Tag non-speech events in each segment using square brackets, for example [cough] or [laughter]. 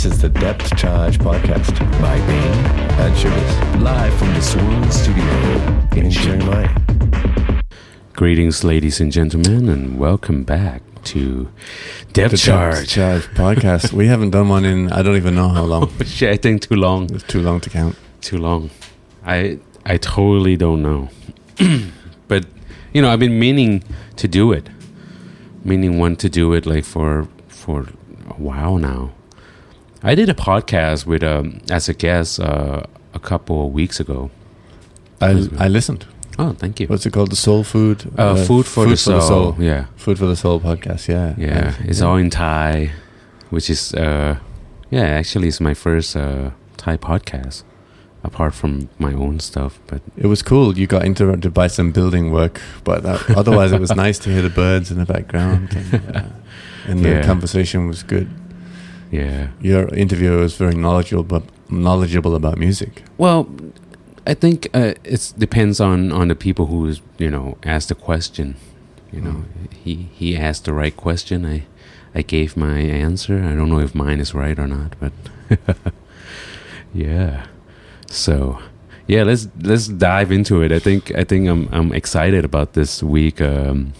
This is the Depth Charge Podcast by me and Sugars, live from the Swan Studio in Chiang Mai. Greetings, ladies and gentlemen, and welcome back to Depth The Charge. Depth Charge Podcast. We haven't done one in I don't even know how long. [laughs] Oh, shit, I think too long. It's too long to count. Too long. I I totally don't know. [clears throat] but you know, I've been meaning to do it. Meaning want to do it like for for a while now. I did a podcast with um as a guest uh, a couple of weeks ago. I I listened. Oh, thank you. What's it called? The Soul Food. Uh, food for, the, soul. Yeah. Food for the Soul podcast. Yeah. Yeah, it's all in Thai, which is uh, yeah, actually it's my first uh, Thai podcast, apart from my own stuff. But It was cool. You got interrupted by some building work, but that, otherwise it was [laughs] nice to hear the birds in the background, and, uh, and the Yeah. conversation was good. Yeah, Your interviewer was very knowledgeable, but knowledgeable about music. well, I think uh, it depends on on the people who you know asked the question. You know, he he asked the right question. I I gave my answer. I don't know if mine is right or not, but [laughs] yeah. So yeah, let's let's dive into it. I think I think I'm I'm excited about this week um,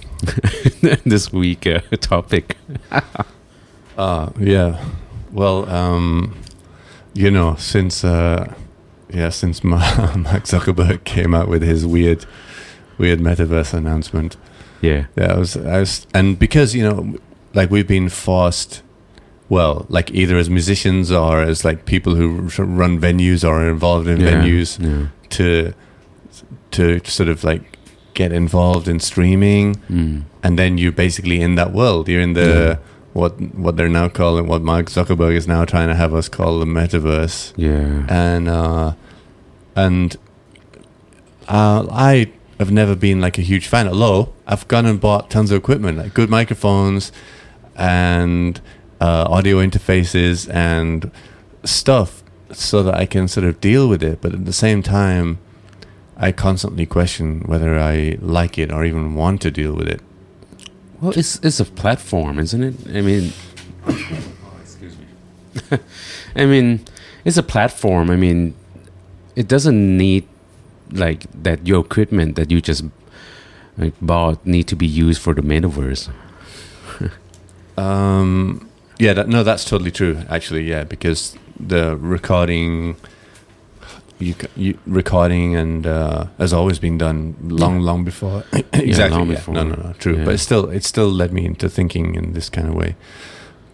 [laughs] this week uh, topic. [laughs] Uh, yeah. Well, um, you know, since uh, yeah, since [laughs] Ma- Mark Zuckerberg came out with his weird, weird metaverse announcement, Yeah, yeah, I was, I was, and because you know, like we've been forced, well, like either as musicians or as like people who run venues or are involved in yeah, venues Yeah. to to sort of like get involved in streaming Mm. and then you're basically in that world. You're in the Yeah. What what they're now calling what Mark Zuckerberg is now trying to have us call the metaverse, Yeah. and uh, and uh, I have never been like a huge fan. Although I've gone and bought tons of equipment, like good microphones and uh, audio interfaces and stuff, so that I can sort of deal with it. But at the same time. I constantly question whether I like it or even want to deal with it. Well, it's it's a platform, isn't it? I mean, excuse me. [laughs] I mean, it's a platform. I mean, it doesn't need like that your equipment that you just like bought need to be used for the metaverse. [laughs] Um, yeah, that, no, that's totally true. Actually, yeah, because the recording, you, you recording and uh, has always been done long, long before. [coughs] exactly. long yeah. before. No, no, no, true. Yeah. But it still, it still led me into thinking in this kind of way.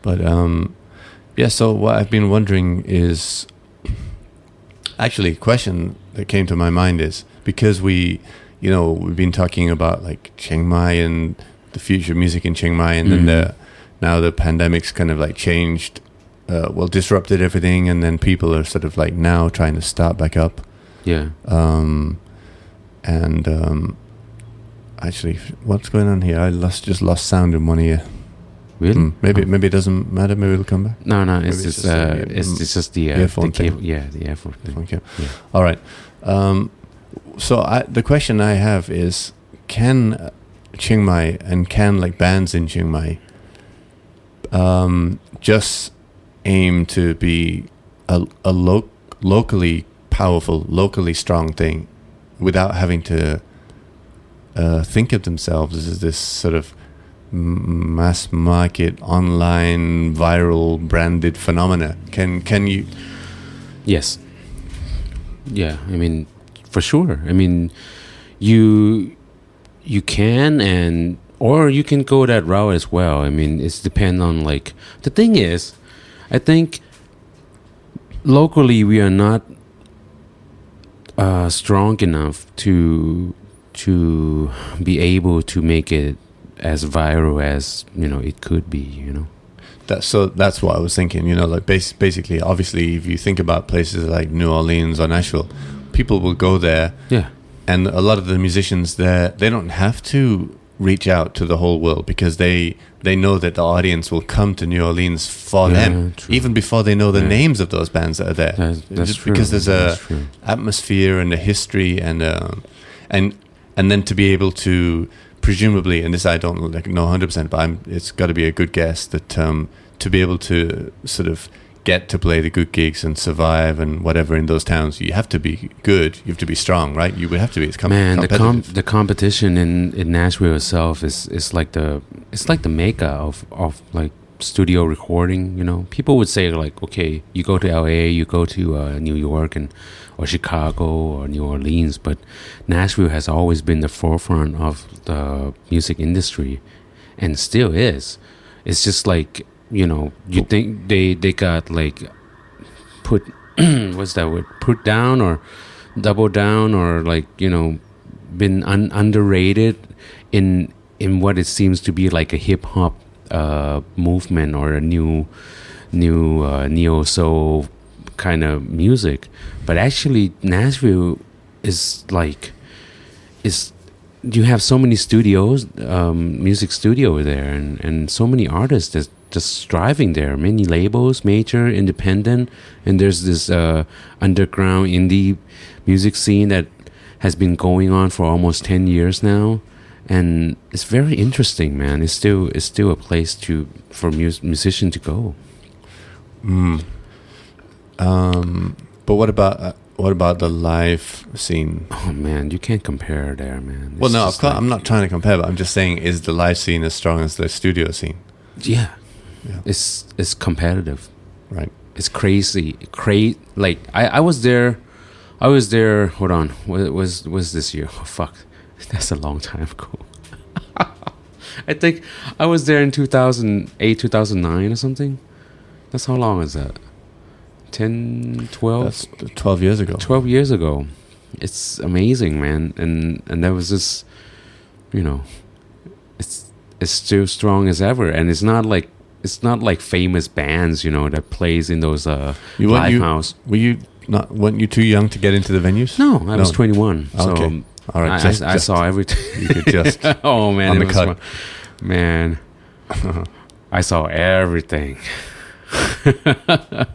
But um, yeah, so what I've been wondering is actually a question that came to my mind is because we, you know, we've been talking about like Chiang Mai and the future of music in Chiang Mai, and then Mhm. the now the pandemic's kind of like changed, uh, well, disrupted everything, and then people are sort of like now trying to start back up. Yeah. Um, and um, actually, what's going on here? I lost just lost sound in one ear. Really? Hmm, maybe Oh. maybe it doesn't matter. Maybe it'll come back. No, no. It's Maybe it's just uh, it's, mm, it's just the uh, earphone the cable. Yeah, the earphone thing. Okay. Yeah. All right. Um, so I, the question I have is: Can uh, Chiang Mai and can like bands in Chiang Mai um, just aim to be a, a lo- locally powerful, locally strong thing, without having to uh, think of themselves as this sort of mass market, online, viral, branded phenomena? Can can you? Yes. Yeah, I mean, for sure. I mean, you you can and or you can go that route as well. I mean, it's depend on like the thing is, I think locally we are not uh, strong enough to to be able to make it as viral as you know it could be. You know. That's so. That's what I was thinking. You know, like bas- basically, obviously, if you think about places like New Orleans or Nashville, people will go there, Yeah. and a lot of the musicians there, they don't have to reach out to the whole world because they they know that the audience will come to New Orleans for Yeah, them, true. even before they know the Yeah. names of those bands that are there. That's, that's Just true. because there's a atmosphere and a history and um, and and then to be able to presumably and this I don't like know 100% but I'm it's got to be a good guess that um, to be able to sort of get to play the good gigs and survive and whatever in those towns, you have to be good. You have to be strong, right? You would have to be. It's com- Man, the com- the competition in, in Nashville itself is, is like the it's like the mecca of, of like studio recording. You know, people would say like, okay, you go to L.A., you go to uh, New York and or Chicago or New Orleans, but Nashville has always been the forefront of the music industry, and still is. It's just like you know, you think they they got like put [clears throat] what's that word? Put down or double down or like you know been un- underrated in in what it seems to be like a hip hop uh, movement or a new new uh, neo soul kind of music, but actually Nashville is like is you have so many studios, um, music studio there, and and so many artists that's just striving there. Many labels, major, independent, and there's this uh, underground indie music scene that has been going on for almost ten years now, and it's very interesting, man. It's still it's still a place to for mus- musician to go. Mm. Um, but what about uh, what about the live scene? Oh man, you can't compare there, man. well, no, of course, like- I'm not trying to compare, but I'm just saying, is the live scene as strong as the studio scene? Yeah, Yeah. it's it's competitive. Right. It's crazy, crazy. Like I, I was there, I was there. Hold on, what was was this year? Oh fuck, [laughs] that's a long time ago. [laughs] I think I was there in 2008, 2009 or something. That's how long is that? 10, 12? That's 12 years ago. 12 years ago. It's amazing, man. And and that was just, you know, it's it's still strong as ever. And it's not like it's not like famous bands, you know, that plays in those uh You live you, house. Were you not? weren't you too young to get into the venues? No, I was No. 21. So Okay. All right. I, just, I, I just- saw everything. You could just. [laughs] oh man, on the cut. fun. man. [laughs] I saw everything. [laughs] it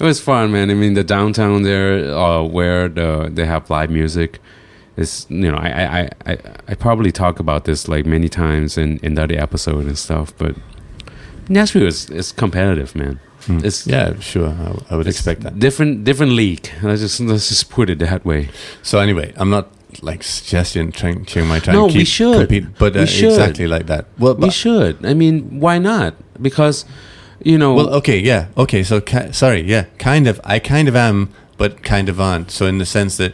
was fun, man. I mean, the downtown there, uh, where the they have live music, is you know, I I, I, I I probably talk about this like many times in in the other episode and stuff, but Nashville is is competitive, man. Hmm. It's yeah, sure. I, I would expect that. different different league. Let's just let's just put it that way. So anyway, I'm not like suggesting Chiang, Chiang Mai trying No, we should. compete, but uh, We should. exactly like that. Well, we should. I mean, why not? Because you know, well, okay, yeah, okay. So ki- sorry, yeah, kind of. I kind of am, but kind of aren't. So in the sense that.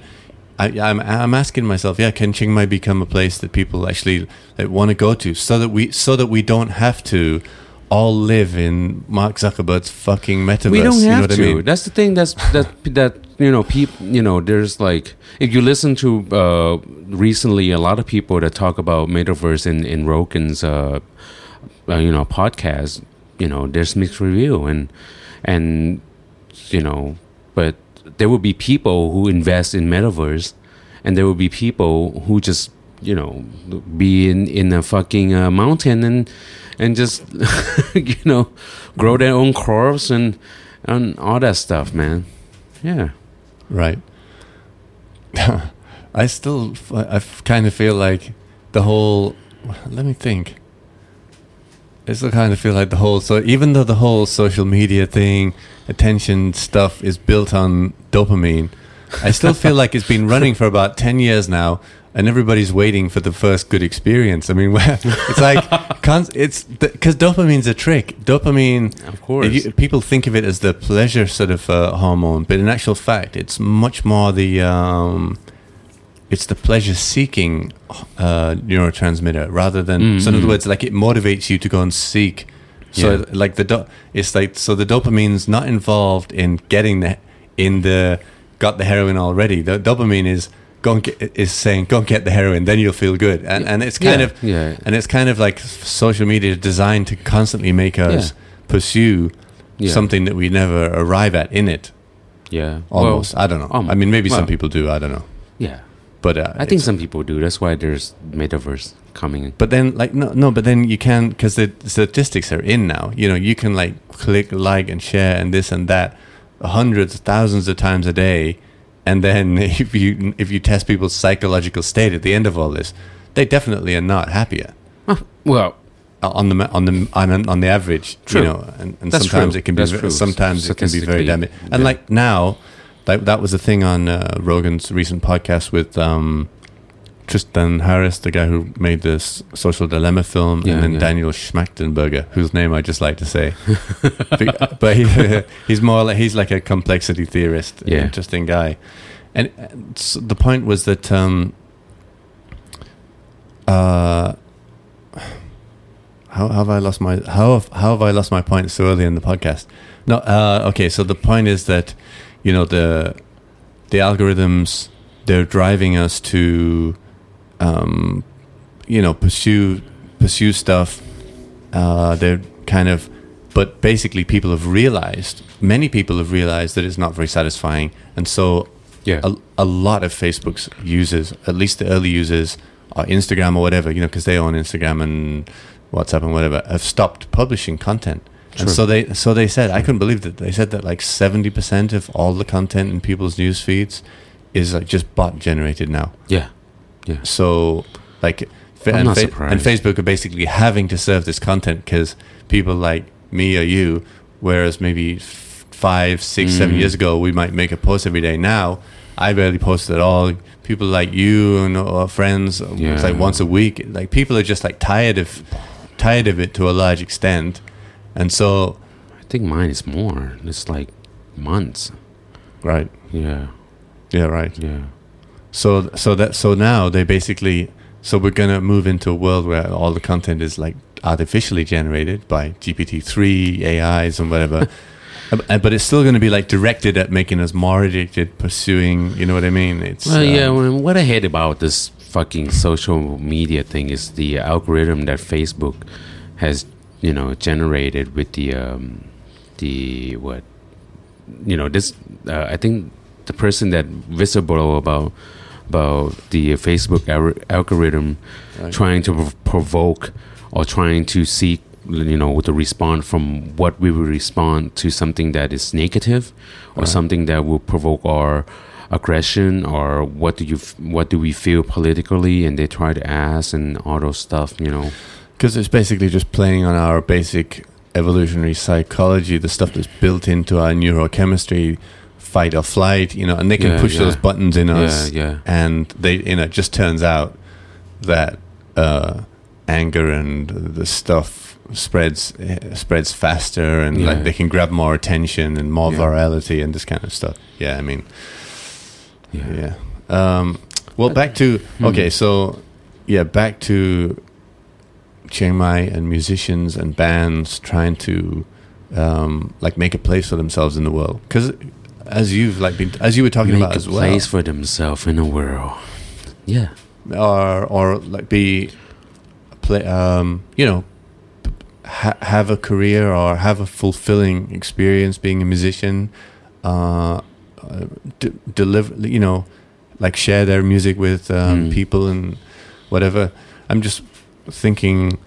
I, I'm I'm asking myself, yeah, can Chiang Mai become a place that people actually want to go to, so that we so that we don't have to all live in Mark Zuckerberg's fucking metaverse? we don't you know have what to. I mean? That's the thing. That's that [laughs] that you know, people. You know, there's like if you listen to uh, recently a lot of people that talk about metaverse in in Rogan's uh, uh, you know podcast. You know, there's mixed review and and you know, but there will be people who invest in metaverse, and there will be people who just you know be in in a fucking uh, mountain and and just [laughs] you know grow their own crops and and all that stuff, man. Yeah. Right. [laughs] I still, I kind of feel like the whole. Let me think. I still kind of feel like the whole. So even though the whole social media thing, attention stuff is built on dopamine, I still feel [laughs] like it's been running for about ten years now, and everybody's waiting for the first good experience. I mean, [laughs] it's like, it's because dopamine's a trick. Dopamine Of course. you, people think of it as the pleasure sort of uh, hormone, but in actual fact, it's much more the um, it's the pleasure seeking uh, neurotransmitter rather than. Mm, So in other words, like it motivates you to go and seek. So Yeah. like the do- it's like so the dopamine's not involved in getting the in the got the heroin already. The dopamine is go and get, is saying go and get the heroin, then you'll feel good, and and it's kind yeah, of yeah. and it's kind of like social media is designed to constantly make us Yeah. pursue something that we never arrive at in it. Yeah. Almost. Well, I don't know. um, I mean, maybe some people do. I don't know. yeah. But uh, I think some people do. That's why there's metaverse coming. But then, like, no, no. But then you can because the statistics are in now. You know, you can like click, like, and share, and this and that, hundreds, thousands of times a day. And then [laughs] if you if you test people's psychological state at the end of all this, they definitely are not happier. Well, on the on the on, on the average, True. you know, and, and sometimes true. it can be That's ve- true. sometimes it can be very damaging. And yeah. like now, like that was a thing on uh, Rogan's recent podcast with um, Tristan Harris, the guy who made this Social Dilemma film, Yeah, and then yeah. Daniel Schmachtenberger, whose name I just like to say, [laughs] but he, [laughs] he's more like he's like a complexity theorist, Yeah. interesting guy. And uh, s the point was that um, uh, how, how have I lost my how have, how have I lost my point so early in the podcast? No, uh, okay. So the point is that you know the the algorithms they're driving us to um, you know pursue pursue stuff. Uh, they're kind of, but basically, people have realized many people have realized that it's not very satisfying, and so Yeah. a, a lot of Facebook's users, at least the early users, or Instagram or whatever, you know, because they own Instagram and WhatsApp and whatever, have stopped publishing content. And so they, so they said, I couldn't believe that they said that like seventy percent of all the content in people's news feeds is like just bot generated now. yeah. Yeah. So like, and, fa- and Facebook are basically having to serve this content because people like me or you, whereas maybe f- five, six, seven Mm. years ago we might make a post every day. Now I barely post at all. People like you and our friends, uh, Yeah. it's like once a week. Like people are just like tired of tired of it to a large extent, and so I think mine is more. It's like months. right, Yeah. yeah, right. Yeah. So so that so now they basically so we're gonna move into a world where all the content is like artificially generated by GPT three AIs and whatever. [laughs] Uh, But it's still going to be like directed at making us more addicted, pursuing. You know what I mean? It's Well, yeah. um, what I hate about this fucking social media thing is the algorithm that Facebook has, you know, generated with the um, the what, you know, this. Uh, I think the person that visible about about the Facebook algorithm trying to provoke or trying to seek you know to respond from what we will respond to something that is negative or Right. something that will provoke our aggression or what do you what do we feel politically and they try to ask and all those stuff you know Because it's basically just playing on our basic evolutionary psychology, the stuff that's built into our neurochemistry, fight or flight, you know, and they can Yeah, push yeah. those buttons in us. yeah And they, you know, it just turns out that uh, anger and the stuff spreads spreads faster, and like they can grab more attention and more virality and this kind of stuff. Yeah, I mean, yeah yeah. Um, well, back to Hmm. okay, so yeah, back to Chiang Mai and musicians and bands trying to um, like make a place for themselves in the world. Because as you've like been as you were talking make about as well, place for themselves in the world. Yeah. Or or like be play um, you know ha- have a career or have a fulfilling experience being a musician uh, uh, d- deliver you know like share their music with um, Mm. people and whatever. I'm just thinking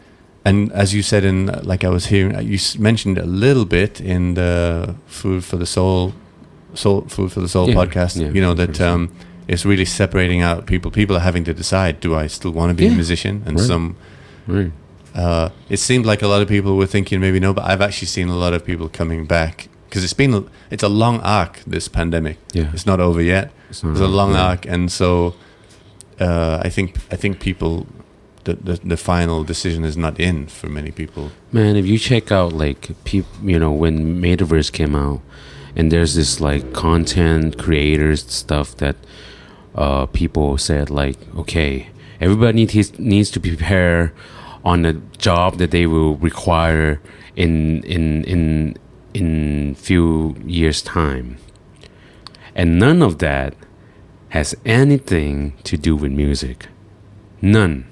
and as you said in like i was hearing you mentioned a little bit in the food for the soul soul food for the soul Yeah, podcast yeah, you know that um it's really separating out people people are having to decide do i still want to be a musician and right. some right uh, it seemed like a lot of people were thinking maybe no, but I've actually seen a lot of people coming back because it's been it's a long arc. This pandemic, yeah it's not over yet. it's, not It's a long yeah. arc, and so uh, I think I think people the, the the final decision is not in for many people. Man, if you check out like people, you know, when Metaverse came out, and there's this like content creators stuff that uh, people said like, okay, everybody needs needs to prepare on the job that they will require in in in in few years time, and none of that has anything to do with music. None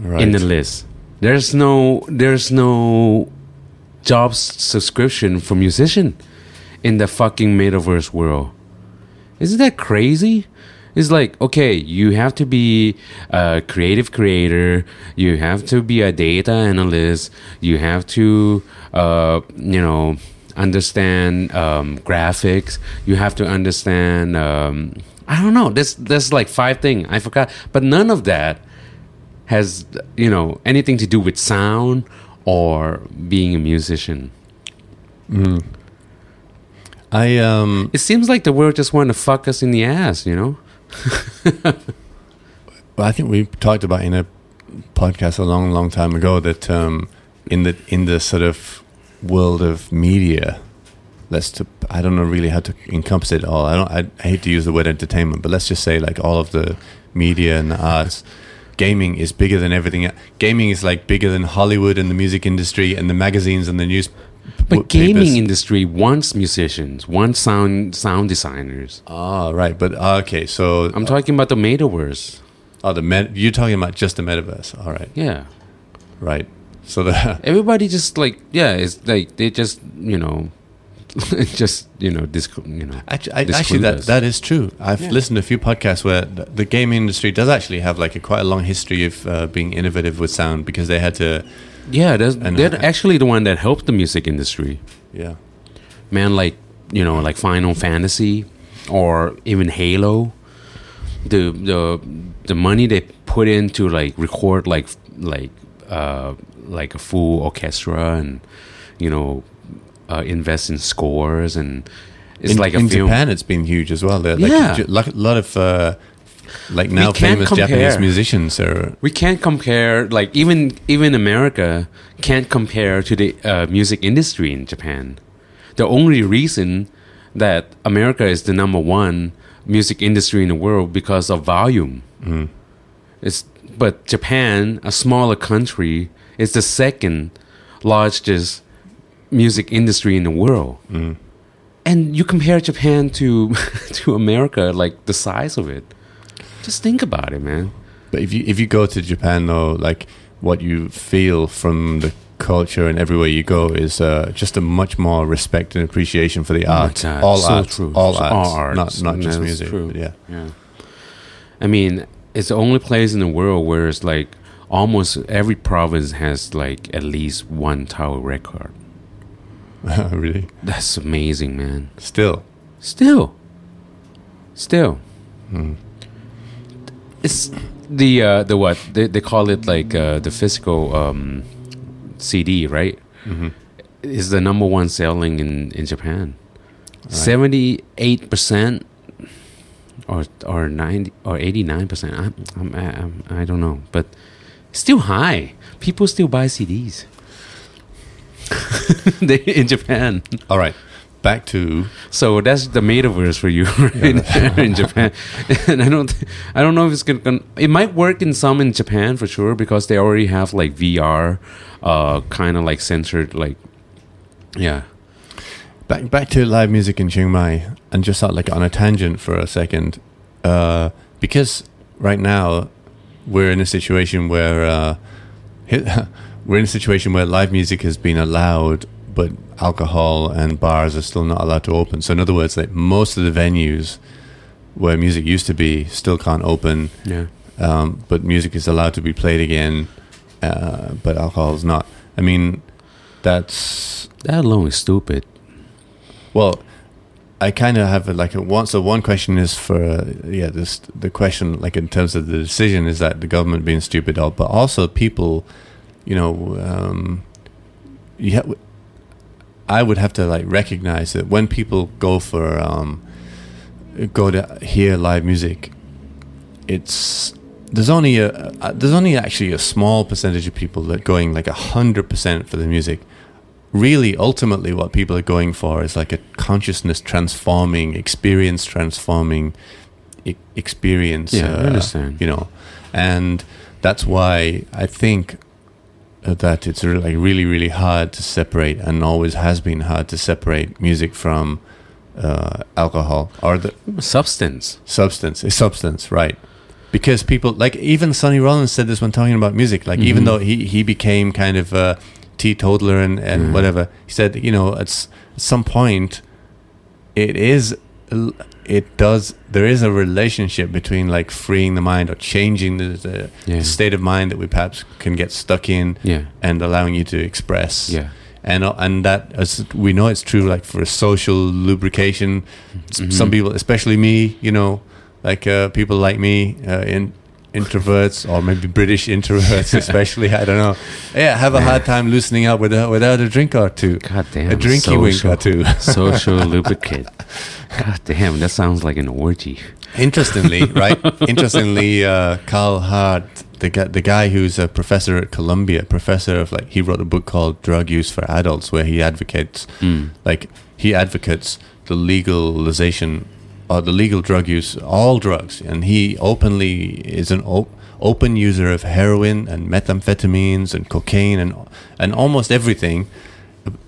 Right. in the list. There's no there's no job subscription for musician in the fucking metaverse world. Isn't that crazy? It's like okay, you have to be a creative creator, you have to be a data analyst, you have to uh, you know understand um, graphics, you have to understand um, I don't know. There's there's like five things I forgot, but none of that has you know anything to do with sound or being a musician. Mm. I um It seems like the world just want to fuck us in the ass, you know. [laughs] Well, I think we talked about in a podcast a long, long time ago that um, in the in the sort of world of media, let's to I don't know really how to encompass it all. I don't. I, I hate to use the word entertainment, but let's just say like all of the media and the arts. Gaming is bigger than everything. Gaming is like bigger than Hollywood and the music industry and the magazines and the news. But gaming industry wants musicians, wants sound sound designers. Ah, right. But ah, okay, so I'm talking about the metaverse. oh, the met, you're talking about just the metaverse. All right, Yeah. right. So the [laughs] Everybody just like yeah, it's like they just you know, [laughs] just you know this you know. Actually, I, actually that, that is true. I've Yeah. listened to a few podcasts where the, the game industry does actually have like a quite a long history of uh, being innovative with sound because they had to, Yeah, And, they're uh, actually the one that helped the music industry. yeah, Man, like you know, like Final Fantasy or even Halo. The the the money they put in to like record like like uh like a full orchestra and you know uh, invest in scores and it's in, like a in film. Japan it's been huge as well. Like Yeah. ju- like a lot of uh, like now famous compare. Japanese musicians are. we can't compare like even even america can't compare to the uh, music industry in japan the only reason that america is the number one music industry in the world because of volume Mm, it's but japan a smaller country is the second largest music industry in the world mm. and you compare japan to [laughs] to america like the size of it just think about it man But if you if you go to Japan though, like what you feel from the culture and everywhere you go is uh, just a much more respect and appreciation for the art. God, all so arts, true. all So arts, arts. not not just music. true. Yeah, Yeah. I mean, it's the only place in the world where it's like almost every province has like at least one tower record. [laughs] really. That's amazing, man. Still, Still. Still. Hmm. It's the uh the what? They they call it like uh the physical um CD, right? hmm Is the number one selling in in Japan. Seventy eight percent, or or ninety or eighty nine percent. I'm, I'm, I'm I don't know, but still high. People still buy CDs. [laughs] they, in Japan, all right. Back to so that's the metaverse for you [laughs] right? [laughs] in Japan. And I don't, I don't know if it's gonna, gonna. It might work in some in Japan for sure because they already have like VR, uh, kind of like censored like, yeah. back back to live music in Chiang Mai, and just sort like on a tangent for a second, uh, because right now we're in a situation where uh, we're in a situation where live music has been allowed, but alcohol and bars are still not allowed to open. So in other words, like most of the venues where music used to be still can't open, Yeah. um, but music is allowed to be played again, uh, but alcohol is not. I mean, that's That alone is stupid. well, I kind of have a, like a one. So one question is for uh, yeah, this the question like in terms of the decision is that the government being stupid, or but also people, you know, um, you ha- I would have to like recognize that when people go for um, go to hear live music, it's there's only a, a there's only actually a small percentage of people that going like a hundred percent for the music really ultimately what people are going for is like a consciousness transforming experience transforming e- experience Yeah, I uh, understand. you know and that's why i think that it's re- like really really hard to separate and always has been hard to separate music from uh, alcohol or the Substance. substance is substance right because people like even sonny rollins said this when talking about music like even Mhm. though he he became kind of a teetotaler and and Mm. whatever he said you know at, s- at some point it is it does there is a relationship between like freeing the mind or changing the, the, Yeah. the state of mind that we perhaps can get stuck in Yeah. and allowing you to express Yeah. and uh, and that as we know it's true like for social lubrication Mhm. some people especially me you know like uh, people like me uh, in introverts or maybe British introverts, [laughs] especially. I don't know. Yeah, have a hard time loosening up without without a drink or two. God damn. a drinky wink or two. social [laughs] lubricant. God damn, that sounds like an orgy. Interestingly, [laughs] right? Interestingly, uh, Carl Hart, the guy, the guy who's a professor at Columbia, professor of like, he wrote a book called Drug Use for Adults, where he advocates, Mm. like, he advocates the legalization or the legal drug use, all drugs, and he openly is an op- open user of heroin and methamphetamines and cocaine and and almost everything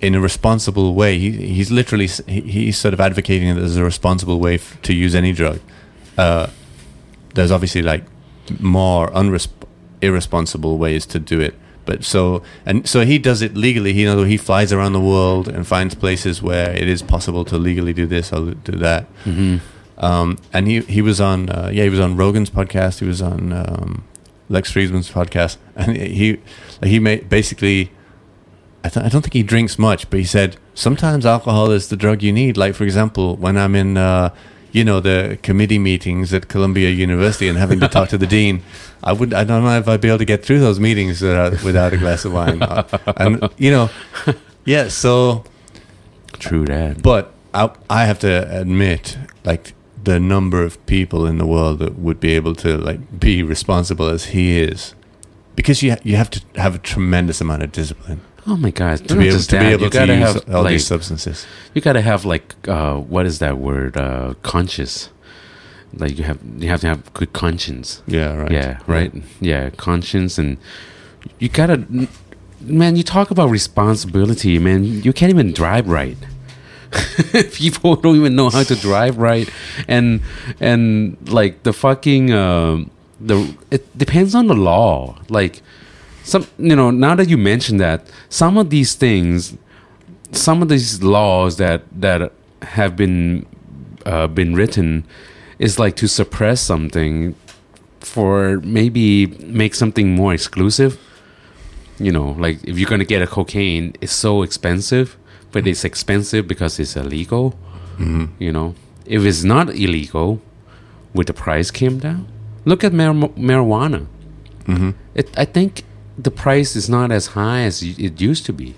in a responsible way. He, he's literally he, he's sort of advocating that as a responsible way f- to use any drug. Uh, there's obviously like more unresp- irresponsible ways to do it. But so and so he does it legally. He, you know, he flies around the world and finds places where it is possible to legally do this or do that. hmm Um, and he he was on uh, yeah he was on Rogan's podcast. He was on um, Lex Fridman's podcast, [laughs] and he he made basically. I, th- I don't think he drinks much, but he said sometimes alcohol is the drug you need. Like for example, when I'm in uh, you know the committee meetings at Columbia University and having to talk to the [laughs] dean, I would I don't know if I'd be able to get through those meetings without, without a glass of wine. Uh, and you know, [laughs] yeah. So True that. but I, I have to admit, like the number of people in the world that would be able to like be responsible as he is, because you ha- you have to have a tremendous amount of discipline oh my god. to be able to be able you to use have all like these substances. you gotta have like uh, what is that word? Uh, conscious. Like you have you have to have good conscience. Yeah, right. Yeah, right. Yeah, conscience and you gotta. Man, you talk about responsibility, man. You can't even drive right. [laughs] People don't even know how to drive right, and and like the fucking um, the it depends on the law. Like some, you know, now that you mention that, some of these things, some of these laws that that have been uh, been written is like to suppress something for maybe make something more exclusive. You know, like if you're gonna get a cocaine, it's so expensive, but it's expensive because it's illegal. hmm You know, if it's not illegal, would the price came down? Look at mar- marijuana. hmm It, I think the price is not as high as it used to be.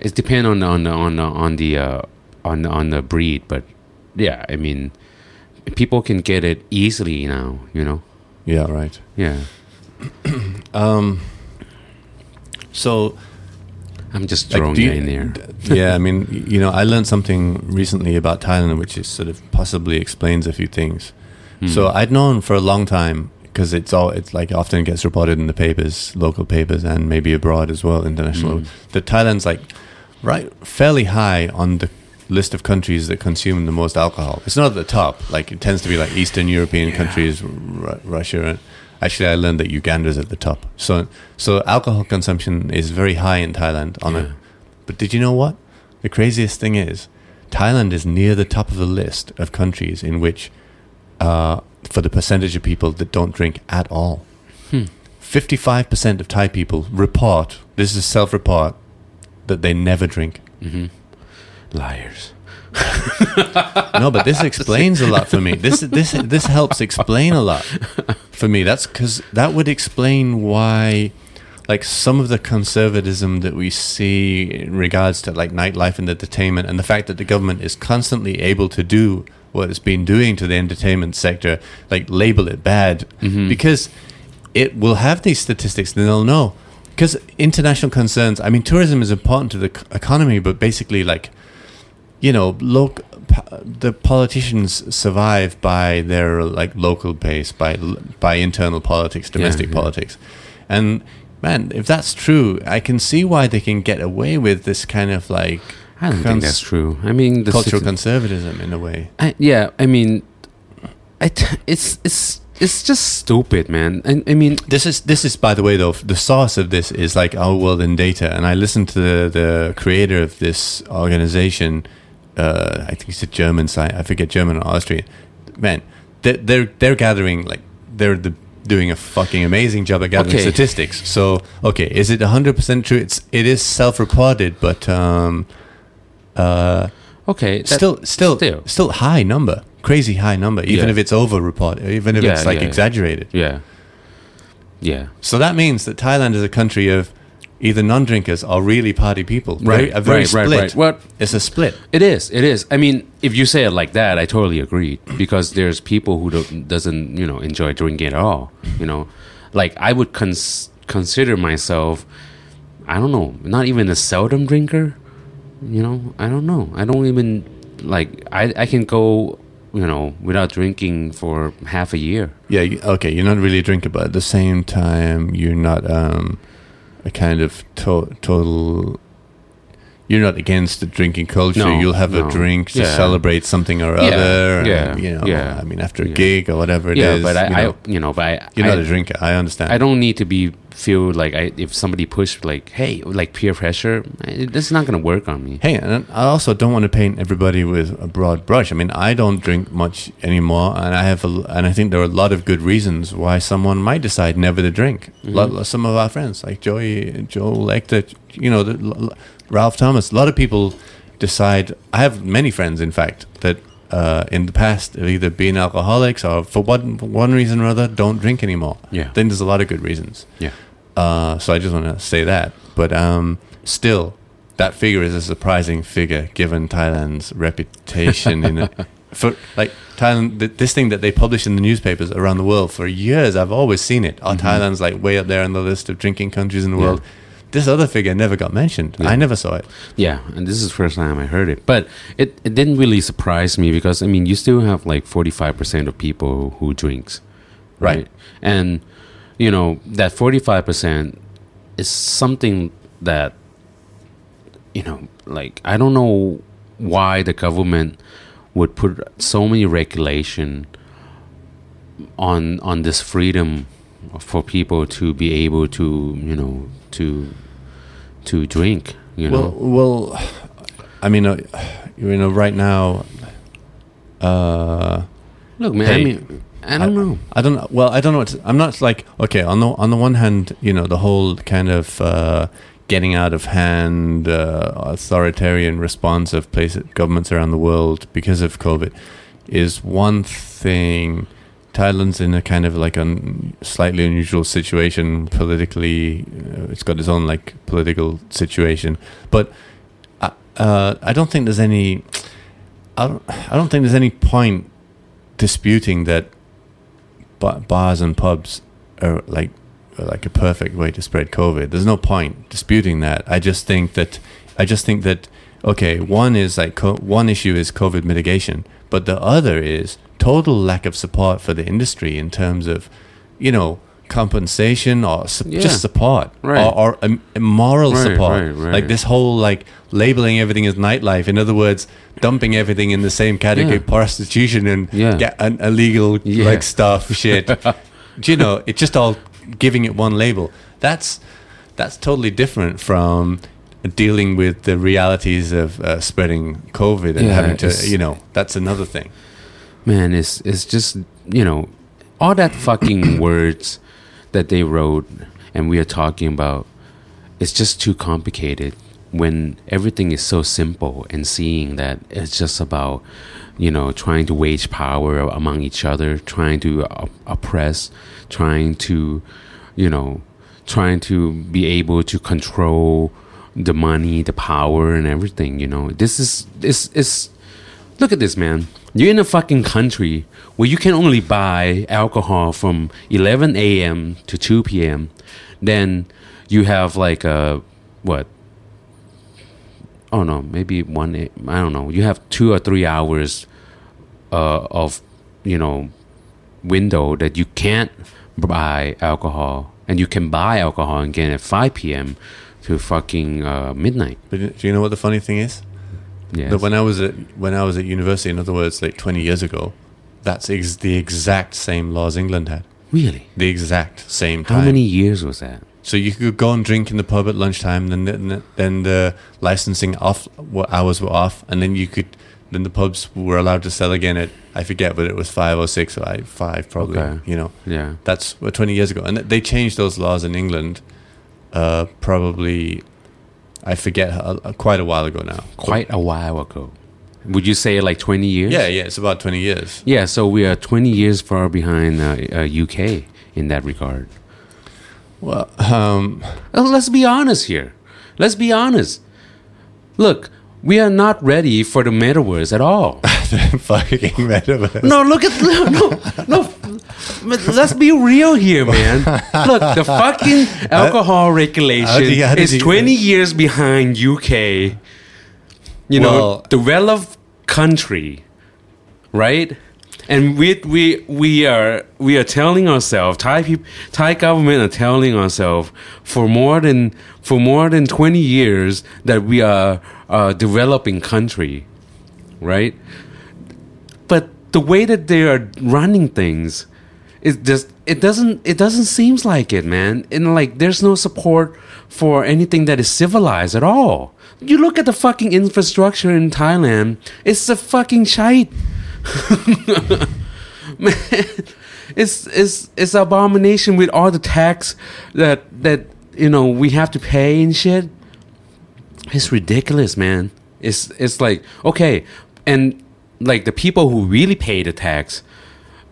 It depends on the, on on the, on the uh, on on the breed, but yeah, I mean, people can get it easily now. You know, Yeah, right. yeah. [clears throat] Um, so I'm just throwing you- in there. yeah, I mean, you know, I learned something recently about Thailand, which is sort of possibly explains a few things. Hmm. So I'd known for a long time because it's all it's like often gets reported in the papers, local papers, and maybe abroad as well, international. Mm. That Thailand's like right fairly high on the list of countries that consume the most alcohol. It's not at the top. Like it tends to be like Eastern European Yeah. countries, Ru- Russia. And actually, I learned that Uganda's at the top. So so alcohol consumption is very high in Thailand. On Yeah. it, but did you know what? The craziest thing is, Thailand is near the top of the list of countries in which, uh, for the percentage of people that don't drink at all. Hmm. 55% of Thai people report, this is a self report, that they never drink. hmm Liars. [laughs] No, but this [laughs] explains a lot for me. This this this helps explain a lot for me. That's because that would explain why, like some of the conservatism that we see in regards to like nightlife and entertainment, and the fact that the government is constantly able to do what it's been doing to the entertainment sector, like label it bad, Mhm. because it will have these statistics and they'll know. Because international concerns, I mean, tourism is important to the economy, but basically, like you know, look, the politicians survive by their like local base, by by internal politics, domestic yeah. politics, and man, if that's true, I can see why they can get away with this kind of like I don't think that's true. I mean, the cultural situ- conservatism in a way. I, yeah, I mean, I t- it's it's it's just stupid, man. I, I mean, This is this is by the way though the source of this is like our world in data, and I listened to the, the creator of this organization. Uh, I think it's a German site. I forget German or Austrian. Man, they're they're, they're gathering like they're the, doing a fucking amazing job at gathering Okay. statistics. So okay, is it hundred percent true? It's it is self reported, but um, uh, okay, that- still still still. still high number, crazy high number. Even Yeah. if it's over reported, even if Yeah, it's like yeah. exaggerated. yeah. Yeah. So that means that Thailand is a country of either non-drinkers or really party people. Very, a very right, split. right, right. Well, It's a split. it is. It is. I mean, if you say it like that, I totally agree because there's people who don't, doesn't, you know, enjoy drinking at all. You know, like I would cons- consider myself, I don't know, not even a seldom drinker. You know, I don't know. I don't even like. I I can go, you know, without drinking for half a year. Yeah. Okay. You're not really a drinker, but at the same time, you're not um, a kind of to- total. You're not against the drinking culture. No, You'll have no. a drink to Yeah. celebrate something or Yeah, other. and, yeah, You know. yeah, I mean, after a gig or whatever it is. yeah, but I, you I, know, you know, but I, you're I, not a drinker. I understand. I don't need to be feel like I if somebody pushed like hey like peer pressure it, that's not gonna work on me. Hey, and I also don't want to paint everybody with a broad brush. I mean, I don't drink much anymore, and I have, a, and I think there are a lot of good reasons why someone might decide never to drink. Lot, some of our friends, like Joey, Joe Lecter, you know, the, Ralph Thomas. A lot of people decide. I have many friends, in fact, that uh, in the past have either been alcoholics or for one for one reason or other don't drink anymore. Yeah. Then there's a lot of good reasons. Yeah. Uh, so I just want to say that. But um, still, that figure is a surprising figure given Thailand's reputation in it. [laughs] For like Thailand, th- this thing that they publish in the newspapers around the world for years, I've always seen it. Oh, Thailand's like way up there on the list of drinking countries in the Mm-hmm. Yeah. world. This other figure never got mentioned. Yeah. I never saw it. Yeah, and this is the first time I heard it. But it, it didn't really surprise me because I mean you still have like forty five percent of people who drinks. Right. And you know, that forty five percent is something that you know, like I don't know why the government would put so many regulation on on this freedom for people to be able to, you know, to to drink, you well, know. well, I mean, uh, you know, right now, uh, Look, man. Hey, I mean, I don't know. I don't know. Well, I don't know. What to, I'm not like okay. On the on the one hand, you know, the whole kind of uh, getting out of hand, uh, authoritarian response of places, governments around the world because of COVID, is one thing. Thailand's in a kind of like a slightly unusual situation politically. Uh, it's got its own like political situation, but uh, uh, I don't think there's any. I don't. I don't think there's any point disputing that bars and pubs are like are like a perfect way to spread COVID. There's no point disputing that. I just think that I just think that okay, one is like co- one issue is COVID mitigation, but the other is total lack of support for the industry in terms of you know compensation or su- Yeah. just support Right. or, or um, moral Right, support right, like this whole like labeling everything as nightlife in other words dumping everything in the same category Yeah. prostitution and Yeah. illegal Yeah. like stuff shit [laughs] do you know it's just all giving it one label that's that's totally different from dealing with the realities of uh, spreading covid and Yeah, having to you know that's another thing Man, it's it's just you know all that fucking words that they wrote and we are talking about. It's just too complicated when everything is so simple and seeing that it's just about you know trying to wage power among each other, trying to op- oppress, trying to you know trying to be able to control the money, the power, and everything. You know, this is this is Look at this, man. You're in a fucking country where you can only buy alcohol from 11 a.m. to 2 p.m. Then you have like a what? Oh no, maybe one. I don't know. You have two or three hours uh, of you know window that you can't buy alcohol, and you can buy alcohol again at 5 p.m. to fucking uh, midnight. but do you know what the funny thing is Yes. that when i was at when i was at university in other words like 20 years ago that's ex- the exact same laws england had really? the exact same time. How many years was that? So you could go and drink in the pub at lunchtime, then the, then the licensing off what hours were off, and then you could then the pubs were allowed to sell again at I forget, but it was five or six or five probably. Okay. You know, Yeah. that's what, twenty years ago, and they changed those laws in England. Uh, probably, I forget, uh, uh, quite a while ago now. quite a while ago. Would you say like 20 years? Yeah, yeah, it's about twenty years. Yeah, so we are 20 years far behind uh, uh, UK in that regard. Well, um, let's be honest here. Let's be honest. Look, we are not ready for the metaverse at all. [laughs] the fucking metaverse. No, look at [laughs] no, no, no. Let's be real here, man. Look, the fucking [laughs] alcohol regulation you- is did you- 20 years behind UK. You know, developed country, right? And we we we are we are telling ourselves Thai people Thai government are telling ourselves for more than for more than 20 years that we are a developing country, right? but the way that they are running things is just it doesn't it doesn't seems like it man and like there's no support for anything that is civilized at all you look at the fucking infrastructure in thailand it's a fucking shite [laughs] man it's it's it's abomination with all the tax that that you know we have to pay and shit it's ridiculous, man. It's it's like okay, and like the people who really pay the tax,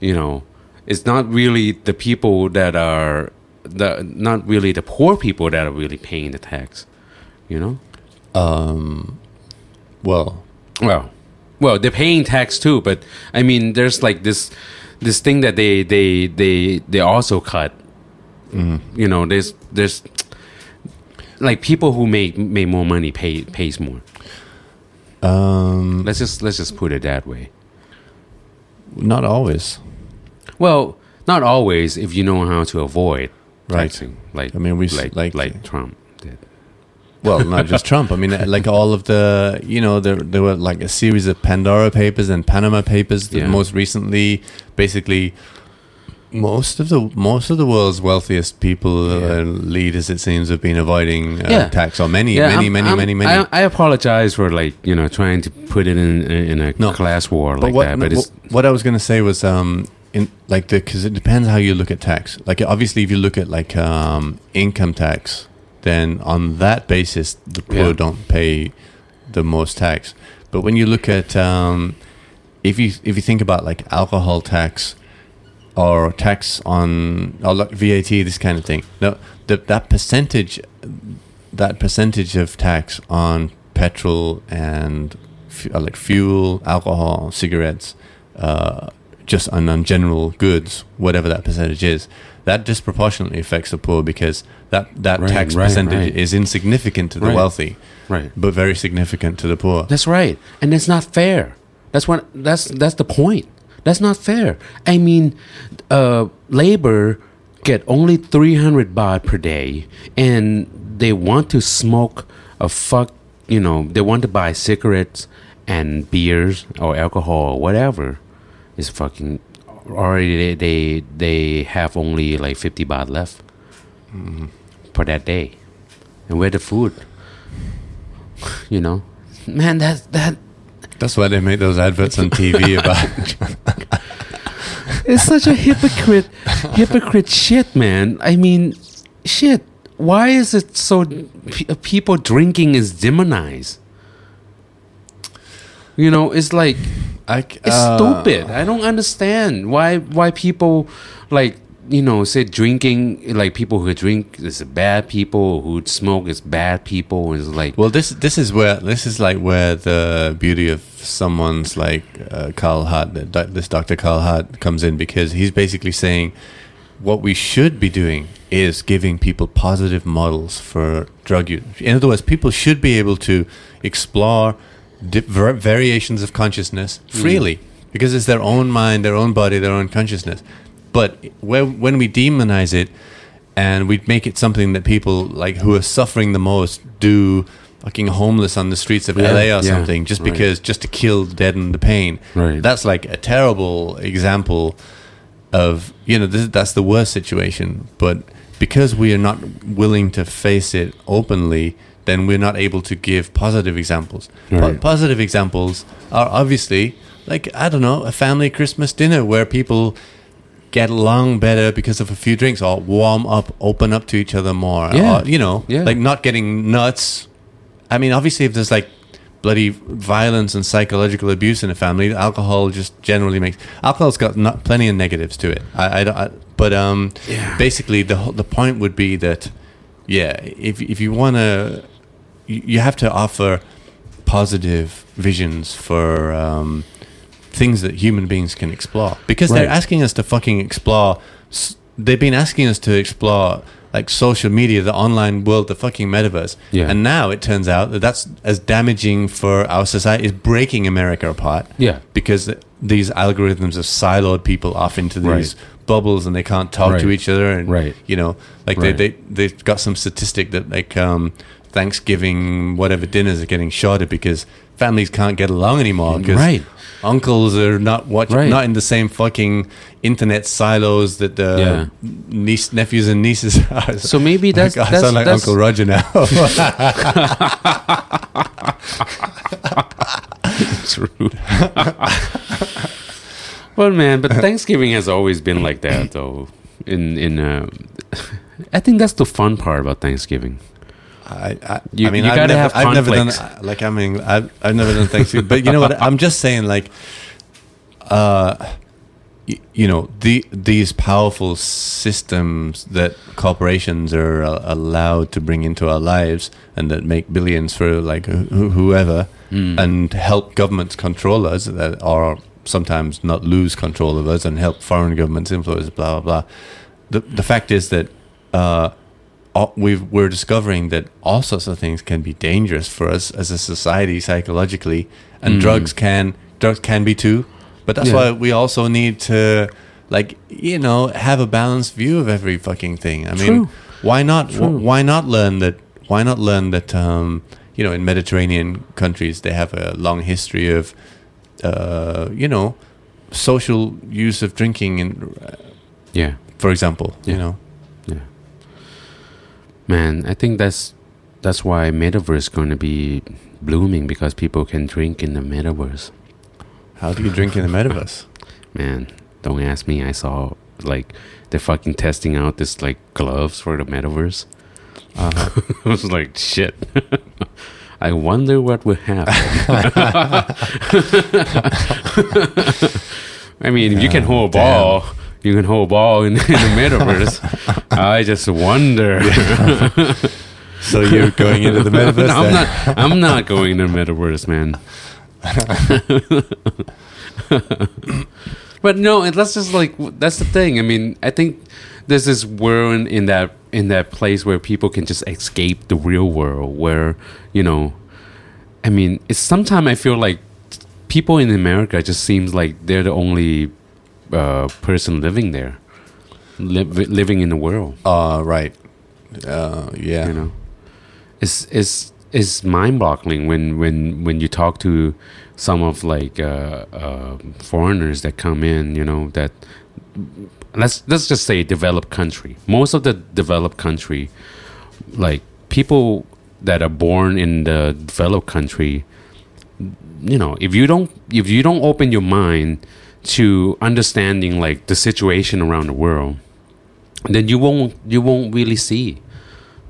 you know, it's not really the people that are the not really the poor people that are really paying the tax, you know. Um, well, Well, well, they're paying tax too, but I mean, there's like this this thing that they they they they also cut. You know, there's there's like people who make make more money pay pays more. um, Let's just let's just put it that way. not always. Well, not always if you know how to avoid Right. taxing. Like I mean, we like like- like, Trump. Well, not just Trump. I mean, like all of the, you know, there there were like a series of Pandora Papers and Panama Papers. That Yeah. Most recently, basically, most of the most of the world's wealthiest people Yeah. uh, leaders, it seems, have been avoiding uh, Yeah. tax. Or many, Yeah, many, I'm- many, I'm- many, many. I, I apologize for like you know trying to put it in in a No. class war but like what, that, but it's what, what I was going to say was, um, in like the because it depends how you look at tax. Like obviously, if you look at like um, income tax, then on that basis, the poor Yeah. don't pay the most tax. But when you look at um, if you if you think about like alcohol tax or tax on or like VAT, this kind of thing, no, the, that percentage, that percentage of tax on petrol and fu- uh, like fuel, alcohol, cigarettes, uh, just on, on general goods, whatever that percentage is, that disproportionately affects the poor because that, that Right, tax right, percentage right. is insignificant to the wealthy, right. but very significant to the poor. That's right, and that's not fair. That's what that's that's the point. That's not fair. I mean, uh, labor get only three hundred baht per day, and they want to smoke a fuck. You know, they want to buy cigarettes and beers or alcohol or whatever. Is fucking already they, they they have only like fifty baht left mm-hmm. for that day, and where the food? [laughs] You know, man, that that That's why they make those adverts on TV [laughs] about. It's such a hypocrite, hypocrite shit, man. I mean, shit. Why is it so? P- people drinking is demonized. You know, it's like I, it's stupid. I don't understand why why people like you know say drinking like people who drink is bad people who smoke is bad people is like Well, this this is where this is like where the beauty of someone's like uh, Carl Hart, this Dr. Carl Hart comes in because he's basically saying what we should be doing is giving people positive models for drug use. In other words, people should be able to explore variations of consciousness hmm. freely because it's their own mind, their own body, their own consciousness. But when when we demonize it and we make it something that people like who are suffering the most do fucking homeless on the streets of Yeah, LA or yeah, something just right. because just to kill deaden the pain. Right. That's like a terrible example of you know this, that's the worst situation but because we are not willing to face it openly then we're not able to give positive examples Right. positive examples are obviously like i don't know a family christmas dinner where people get along better because of a few drinks or warm up open up to each other more Yeah. or, you know Yeah. like not getting nuts i mean obviously if there's like bloody violence and psychological abuse in a family alcohol just generally makes alcohol's got not, plenty of negatives to it I, I, don't- I- But um, Yeah. basically, the the point would be that, yeah, if if you want to, you, have to offer positive visions for um, things that human beings can explore because they're asking us to fucking explore. They've been asking us to explore like social media, the online world, the fucking metaverse. Yeah. And now it turns out that that's as damaging for our society is breaking America apart Yeah. because these algorithms have siloed people off into these Right. bubbles and they can't talk to each other and Right. you know like Right. they, they they've got some statistic that like um thanksgiving whatever dinners are getting shorter because families can't get along anymore because Right. uncles are not watching Right. not in the same fucking internet silos that the Yeah. niece nephews and nieces [laughs] are So maybe that's I that's, sound like that's Uncle Roger now. [laughs] true. [laughs] well, man, but Thanksgiving has always been like that, though. In in, uh, I think that's the fun part about Thanksgiving. I, I, You- I mean, you I've gotta never, have I've never done conflicts. like I mean, I've, I've never done Thanksgiving, but you know what? I'm just saying, like, uh, y- you know, the these powerful systems that corporations are uh, allowed to bring into our lives and that make billions for like wh- whoever, Mm. and help governments control us, that, are sometimes not lose control of us, and help foreign governments influence. Blah blah blah. The the fact is that. Uh, we've, we're discovering that all sorts of things can be dangerous for us as a society psychologically, and Mm. drugs can drugs can be too. But that's Yeah. why we also need to, like, you know, have a balanced view of every fucking thing. I mean, why not? True. Why not learn that? Why not learn that? Um, you know, in Mediterranean countries, they have a long history of, uh, you know, social use of drinking, and Yeah, for example, Yeah. you know. Yeah. Man, I think that's that's why metaverse is going to be blooming because people can drink in the metaverse. How do you drink in the metaverse? [laughs] Man, don't ask me. I saw like they're fucking testing out this like gloves for the metaverse. Uh-huh. [laughs] I was like, shit. [laughs] I wonder what will happen. I mean, if you can hold a damn. ball. You can hold a ball in, in the metaverse. [laughs] I just wonder. [laughs] So you're going into the metaverse? [laughs] No, I'm not. I'm not going to the metaverse, man. but no, that's just like that's the thing. I mean, I think there's this world in that in that place where people can just escape the real world. Where you know, I mean, it's sometimes I feel like people in America just seems like they're the only uh, person living there, li- living in the world. Uh, right. Uh, yeah. you know it's it's it's mind-boggling when when when you talk to some of like uh, uh, foreigners that come in you know that let's let's just say developed country most of the developed country like people that are born in the developed country you know if you don't if you don't open your mind to understanding like the situation around the world then you won't you won't really see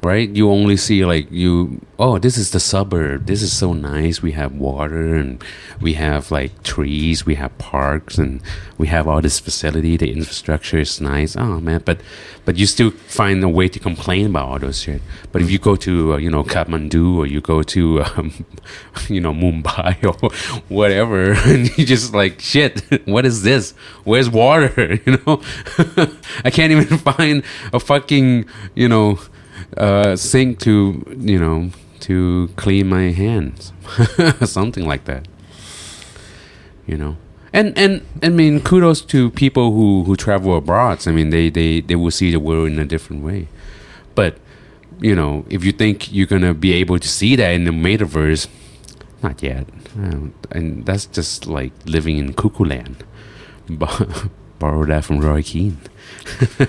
right? You only see like you oh this is the suburb. This is so nice. We have water and we have like trees. We have parks and we have all this facility. The infrastructure is nice. Oh man. But but you still find a way to complain about all those shit. But if you go to uh, you know kathmandu or you go to [laughs] um, you know mumbai [laughs] or whatever [laughs] and you just like shit what is this? Where's water? You know? I can't even find a fucking you know uh, sink to you know to clean my hands, [laughs] something like that. You know, and and I mean, kudos to people who who travel abroad. I mean, they they they will see the world in a different way. But you know, if you think you're gonna be able to see that in the metaverse, not yet. And that's just like living in cuckoo land. [laughs] Borrow that from Roy Keane.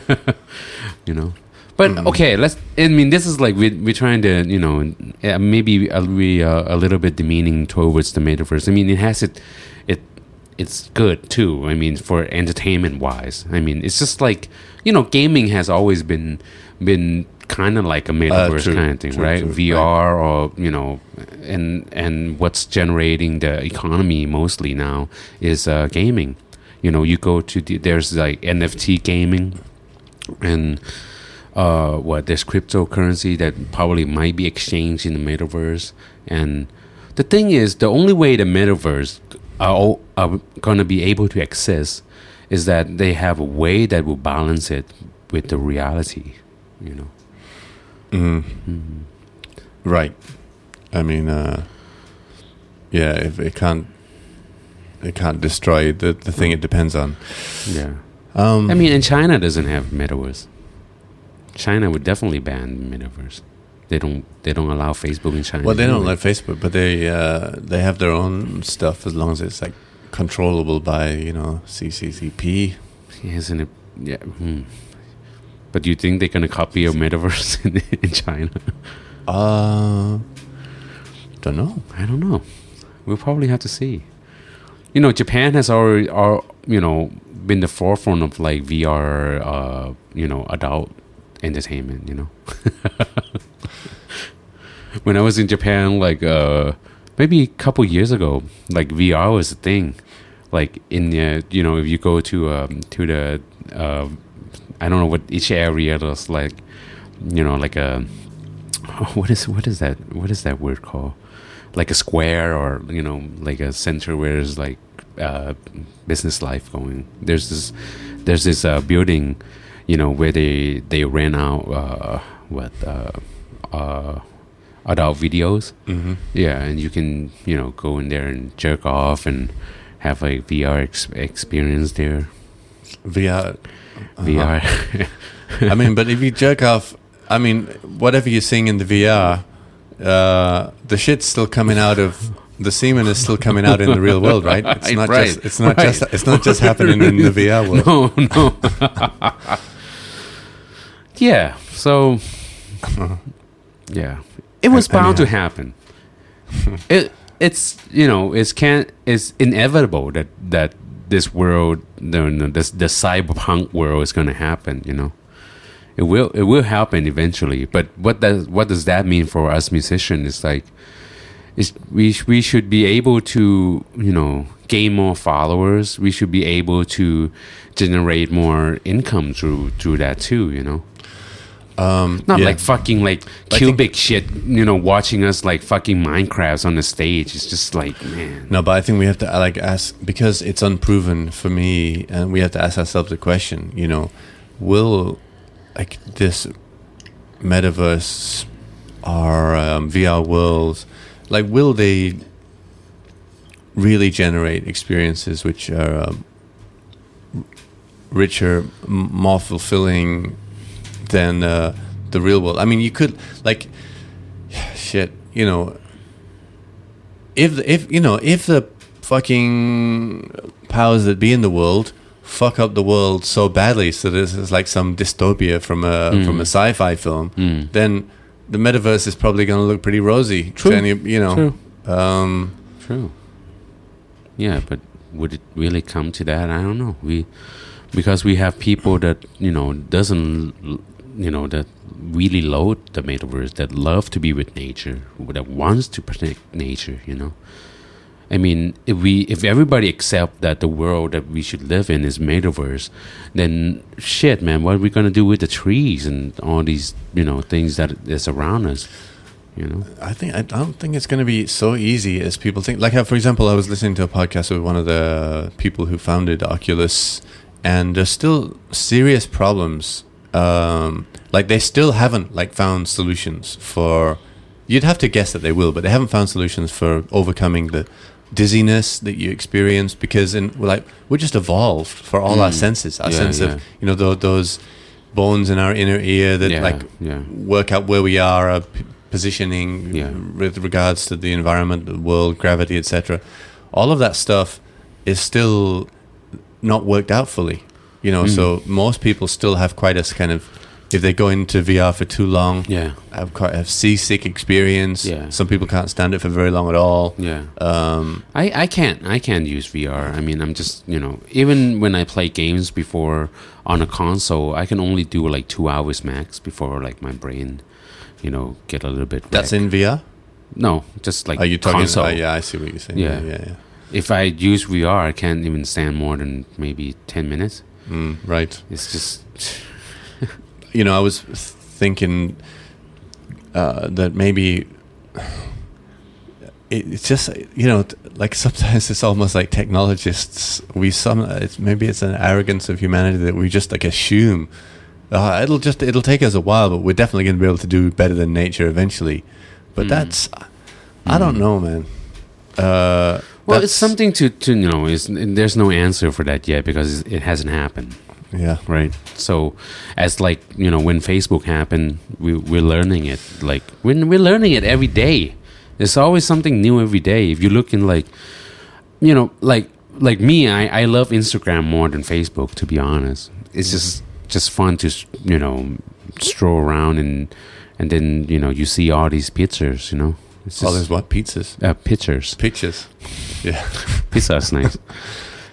[laughs] you know. But okay, let's. I mean, this is like we we're trying to, you know, uh, maybe a, we uh, a little bit demeaning towards the metaverse. I mean, it has it, it, it's good too. I mean, for entertainment wise, I mean, it's just like you know, gaming has always been been kind of like a metaverse true, kind of thing, true, right? true, VR or you know, and and what's generating the economy mostly now is uh, gaming. You know, you go to the, there's like NFT gaming and uh, what there's cryptocurrency that probably might be exchanged in the metaverse. And the thing is, the only way the metaverse are, are going to be able to access is that they have a way that will balance it with the reality. You know. Mm. Right. I mean, uh, yeah, if it can't, it can't destroy the the thing it depends on. Yeah. Um, I mean, and China doesn't have metaverse. China would definitely ban metaverse. They don't. They don't allow Facebook in China. well, they don't like Facebook, but they uh, they have their own stuff as long as it's like controllable by you know CCCP. Isn't it? Yeah. Hmm. But do you think they're gonna copy a metaverse [laughs] in, in China? Uh, don't know. I don't know. We'll probably have to see. You know, Japan has already, are you know, been the forefront of like VR, uh, you know, adult entertainment. You know, [laughs] when I was in Japan, like uh, maybe a couple years ago, like VR was a thing. Like in the, you know, if you go to um, to the, uh, I don't know what each area there's like, you know, like a, [laughs] what is what is that what is that word called? Like a square or you know, like a center where there's like uh, business life going. There's this there's this uh, building, you know, where they they rent out uh, what uh, uh, adult videos. Mm-hmm. Yeah, and you can you know go in there and jerk off and have a VR ex- experience there. VR. uh-huh. VR. [laughs] [laughs] I mean, but if you jerk off, I mean, whatever you're seeing in the VR, uh, the shit's still coming out of the semen is still coming out in the real world, right? [laughs] It's not Right, just it's not right. just it's not just happening in the VR world. no, no. Yeah. So, [laughs] yeah, it was I bound to happen. [laughs] it it's you know it's can't it's inevitable that that this world the the, this, the cyberpunk world is going to happen. You know, it will it will happen eventually. But what does what does that mean for us musicians? It's like is we we should be able to you know gain more followers. We should be able to generate more income through through that too. You know, Um, not yeah. like fucking like cubic shit. You know, watching us like fucking Minecrafts on the stage. It's just like man. No, but I think we have to like ask because it's unproven for me, and we have to ask ourselves the question. You know, will like this metaverse our um, VR worlds, like, will they really generate experiences which are um, richer, m- more fulfilling than uh, the real world? I mean, you could like, [sighs] shit, you know if the, if you know if the fucking powers that be in the world fuck up the world so badly so this is like some dystopia from a Mm. from a sci-fi film Mm. then the metaverse is probably going to look pretty rosy True. any, you know True. um True. Yeah, but would it really come to that? I don't know. We because we have people that you know doesn't you know that really loathe the metaverse that love to be with nature that wants to protect nature. You know. I mean, if we if everybody accept that the world that we should live in is metaverse, then shit, man, what are we gonna do with the trees and all these you know things that is around us? You know. I think I don't think it's going to be so easy as people think. Like, uh, for example, I was listening to a podcast with one of the people who founded Oculus, and there's still serious problems. Um, like, they still haven't like found solutions for. You'd have to guess that they will, but they haven't found solutions for overcoming the dizziness that you experience because in we're like we're just evolved for all our Mm. senses. Our Yeah, sense yeah. of you know tho- those bones in our inner ear that yeah, like yeah. work out where we are, our p- positioning with regards to the environment, the world, gravity, etc. All of that stuff is still not worked out fully. You know, Mm. so most people still have quite a kind of if they go into VR for too long, Yeah. have quite a seasick experience. Yeah. Some people can't stand it for very long at all. Yeah. Um, I, I can't I can't use VR. I mean, I'm just you know even when I play games before on a console, I can only do like two hours max before like my brain, you know, get a little bit. that's in VR. No, just like Are you talking? console. Uh, yeah, I see what you're saying. Yeah. Yeah, yeah, yeah. If I use VR, I can't even stand more than maybe ten minutes. Mm, right. It's just [laughs] you know, I was thinking uh, that maybe it, it's just you know like [laughs] sometimes it's almost like technologists we some it's maybe it's an arrogance of humanity that we just like assume uh, it'll just it'll take us a while but we're definitely going to be able to do better than nature eventually but Mm. that's i don't Mm. know man uh Well, that's- it's something to to you know. Is there's no answer for that yet because it hasn't happened. yeah. Right? So as like you know when facebook happened we, we're learning it like we're, we're learning it every day. There's always something new every day. If you look in like you know like like me i, I love instagram more than facebook to be honest. It's just just fun to you know stroll around and and then you know you see all these pictures you know it's all just, these what pizzas uh, pictures pictures yeah [laughs] pizza is nice. [laughs]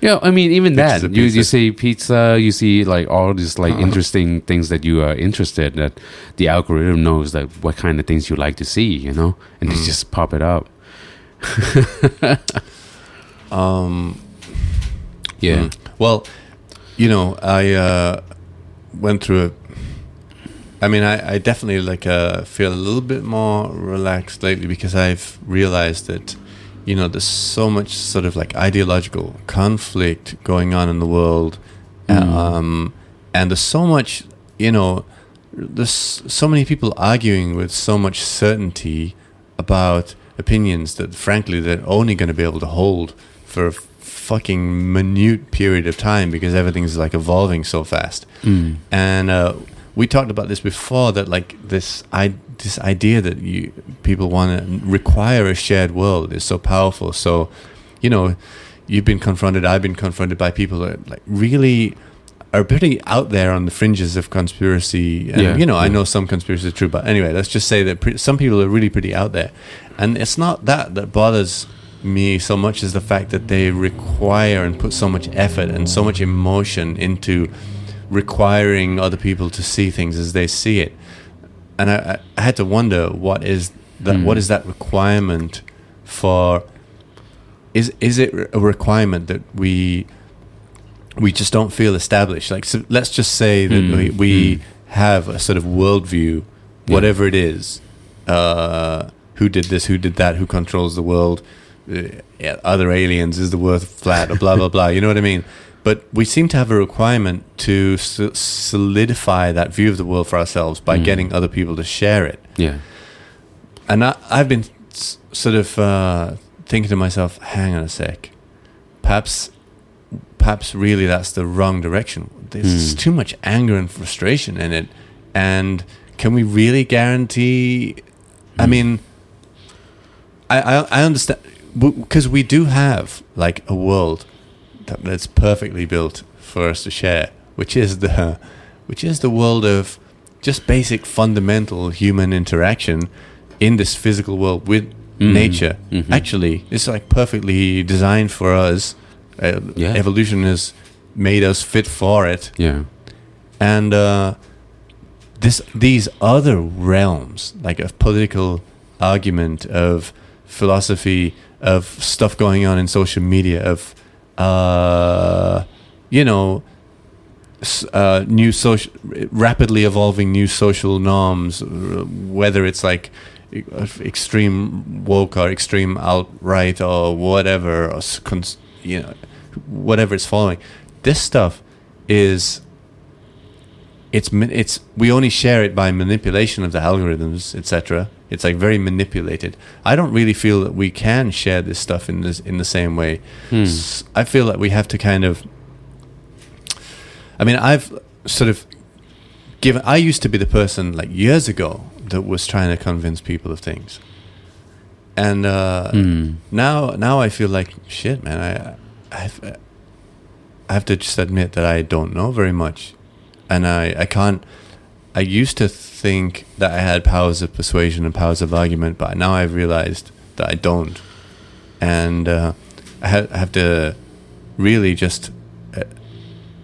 Yeah, I mean, even that you you see pizza, you see like all these like interesting things that you are interested that the algorithm knows that what kind of things you like to see, you know, and they Mm. just pop it up. [laughs] um Yeah, Mm. Well, you know, I uh, went through a. I mean, I, I definitely like uh, feel a little bit more relaxed lately because I've realized that, you know, there's so much sort of like ideological conflict going on in the world, Mm. um, and there's so much, you know, there's so many people arguing with so much certainty about opinions that, frankly, they're only going to be able to hold for a fucking minute period of time because everything's like evolving so fast. Mm. And uh, we talked about this before that like this I this idea that you people want to require a shared world is so powerful. So, you know, you've been confronted, I've been confronted by people that like really are pretty out there on the fringes of conspiracy. And, Yeah, you know, I know some conspiracies are true, but anyway, let's just say that pre- some people are really pretty out there. And it's not that that bothers me so much as the fact that they require and put so much effort and so much emotion into requiring other people to see things as they see it. And I, I, had to wonder what is that Mm. what is that requirement for is is it a requirement that we we just don't feel established like so let's just say that Mm, we, we mm. have a sort of worldview Yeah. whatever it is uh, who did this who did that who controls the world uh, yeah, other aliens is the world flat or blah blah blah you know what i mean but we seem to have a requirement to so- solidify that view of the world for ourselves by Mm. getting other people to share it yeah, and I, I've been s- sort of uh, thinking to myself, hang on a sec, perhaps, perhaps really that's the wrong direction. There's Hmm. too much anger and frustration in it, and can we really guarantee? I Hmm. mean, I I, I understand because we do have like a world that's perfectly built for us to share, which is the which is the world of just basic fundamental human interaction in this physical world with Mhm. nature. Mhm. Actually, it's like perfectly designed for us. Uh, Yeah. Evolution has made us fit for it, yeah, and uh, this these other realms, like of political argument, of philosophy, of stuff going on in social media, of uh, you know, uh, new social, rapidly evolving new social norms, uh, whether it's like e- extreme woke or extreme outright or whatever, or cons- you know, whatever it's following. This stuff is it's it's we only share it by manipulation of the algorithms, etc. It's like very manipulated. I don't really feel that we can share this stuff in this in the same way. Hmm. I feel that we have to kind of. I mean, I've sort of given. I used to be the person like years ago that was trying to convince people of things, and uh, Hmm. now now I feel like shit, man. I I've, I have to just admit that I don't know very much, and I I can't. I used to think that I had powers of persuasion and powers of argument, but now I've realized that I don't, and uh, I, ha- I have to really just uh,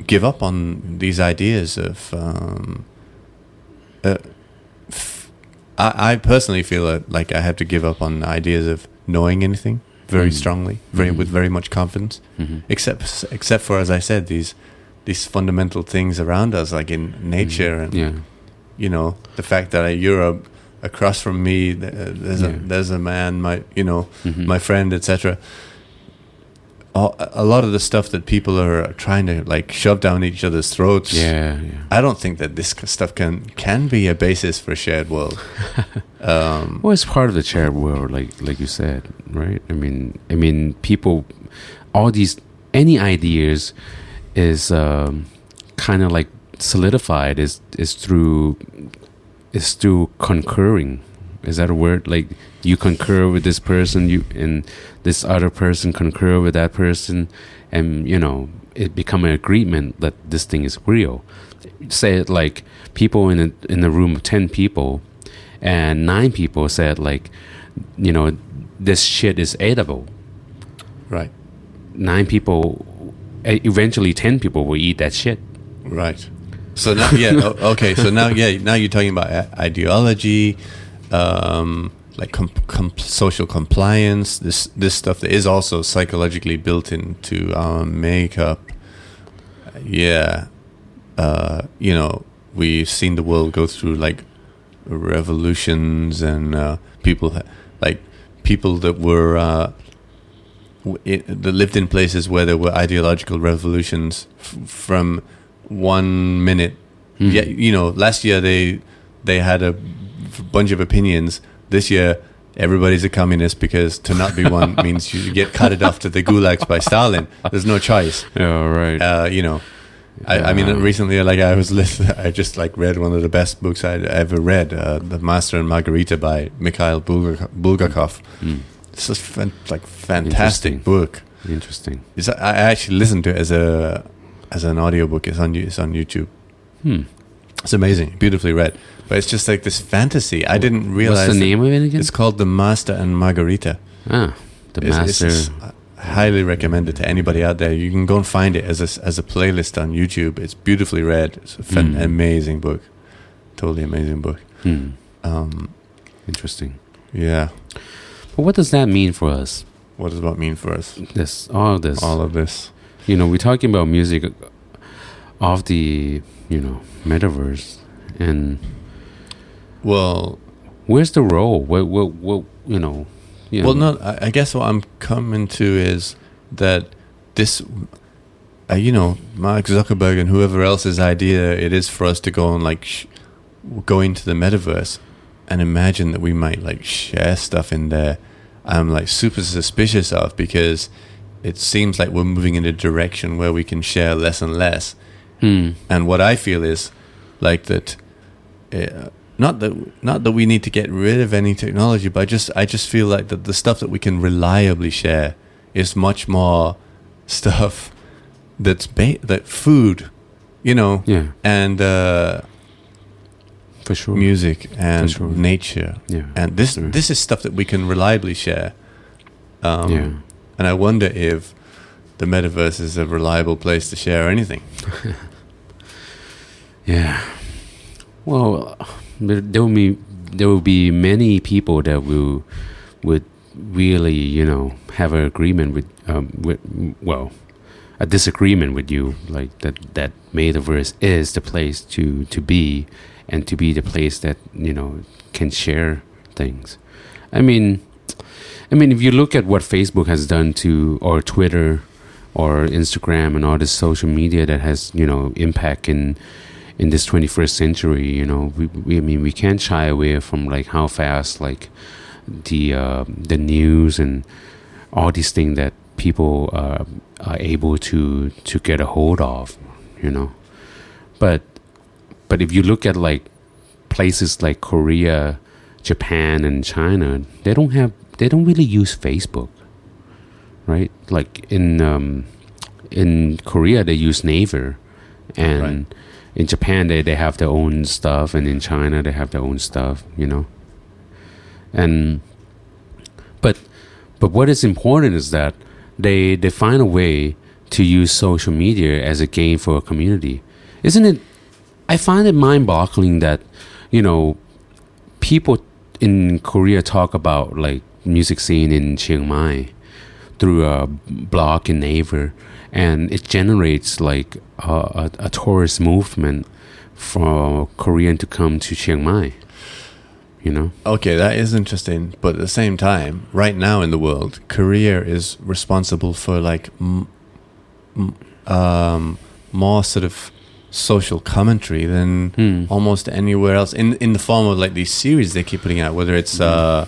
give up on these ideas of. Um, uh, f- I, I personally feel that, like I have to give up on ideas of knowing anything very Mm. strongly, very Mhm. with very much confidence. Mhm. Except except for as I said, these these fundamental things around us, like in nature and yeah, you know the fact that you're across from me. uh, There's a Yeah. there's a man, my you know Mhm. my friend, etc. A a lot of the stuff that people are trying to like shove down each other's throats. yeah, yeah. I don't think that this stuff can can be a basis for a shared world. [laughs] um, Well, it's part of the shared world, like like you said, right? I mean, I mean, people, all these, any ideas, is um, kind of like solidified is is through is through concurring. Is that a word? Like you concur with this person, you and this other person concur with that person, and you know it become an agreement that this thing is real. Say it like people in a in a room of ten people, and nine people said like, you know, this shit is edible. right, Nine people, eventually ten people will eat that shit. right. So now, yeah, [laughs] okay. So now, yeah, now you're talking about ideology, um, like com- com- social compliance. This this stuff that is also psychologically built into our makeup. Yeah, uh, you know, we've seen the world go through like revolutions and uh, people like people that were uh, it, that lived in places where there were ideological revolutions f- from one minute. Mhm. Yeah, you know, last year they they had a bunch of opinions. This year, everybody's a communist because to not be one [laughs] means you get carted off to the gulags by Stalin. There's no choice. Yeah, right. Uh, you know, I, I mean, recently, like I was listening, [laughs] I just like read one of the best books I'd ever read, uh, "The Master and Margarita" by Mikhail Bulgakov. Bulgakov. Mm. It's just fan, like fantastic Interesting. book. Interesting. It's, I actually listened to it as a as an audiobook. It's on it's on YouTube. Hmm. It's amazing, beautifully read. But it's just like this fantasy. I didn't realize What's the name of it again? It's called The Master and Margarita. ah, the It's- it's master. just- I highly recommend it to anybody out there. You can go and find it as a, as a playlist on YouTube. It's beautifully read. It's a fan, Mm. amazing book. Totally amazing book. Hmm. Um, Interesting. yeah. But what does that mean for us? What does that mean for us? This, all of this. All of this. you know, we're talking about music of the, you know, metaverse, and Well, where's the role? What, what, what, you know, you well, know, no. I, I guess what I'm coming to is that this, uh, you know, Mark Zuckerberg and whoever else's idea it is for us to go and like sh- go into the metaverse and imagine that we might like share stuff in there. I'm like super suspicious of because it seems like we're moving in a direction where we can share less and less. Hmm. And what I feel is like that. Uh, not that not that we need to get rid of any technology, but I just I just feel like that the stuff that we can reliably share is much more stuff that's ba- that food, you know, yeah, and uh, for sure. music and sure. nature, yeah, and this Sure. this is stuff that we can reliably share. Um, yeah. And I wonder if the metaverse is a reliable place to share anything. [laughs] Yeah. Well, there will be there will be many people that will would really you know have an agreement with um with well a disagreement with you like that that metaverse is the place to to be and to be the place that you know can share things. I mean, I mean if you look at what Facebook has done to or Twitter or Instagram and all this social media that has you know impact in in this 21st century you know we, we I mean we can't shy away from like how fast like the uh, the news and all these things that people uh, are able to to get a hold of you know but but if you look at like places like Korea Japan and China they don't have they don't really use Facebook right? Like in um, in Korea they use Naver. And Right. in Japan they, they have their own stuff. And in China they have their own stuff you know? And but but what is important is that they they find a way to use social media as a game for a community. Isn't it I find it mind-boggling that you know people in Korea talk about like music scene in Chiang Mai through a blog in Naver, and it generates like a, a, a tourist movement for Korean to come to Chiang Mai. You know? Okay, that is interesting. But at the same time, right now in the world, Korea is responsible for like m- m- um, more sort of social commentary than Hmm. almost anywhere else in in the form of like these series they keep putting out. Whether it's uh,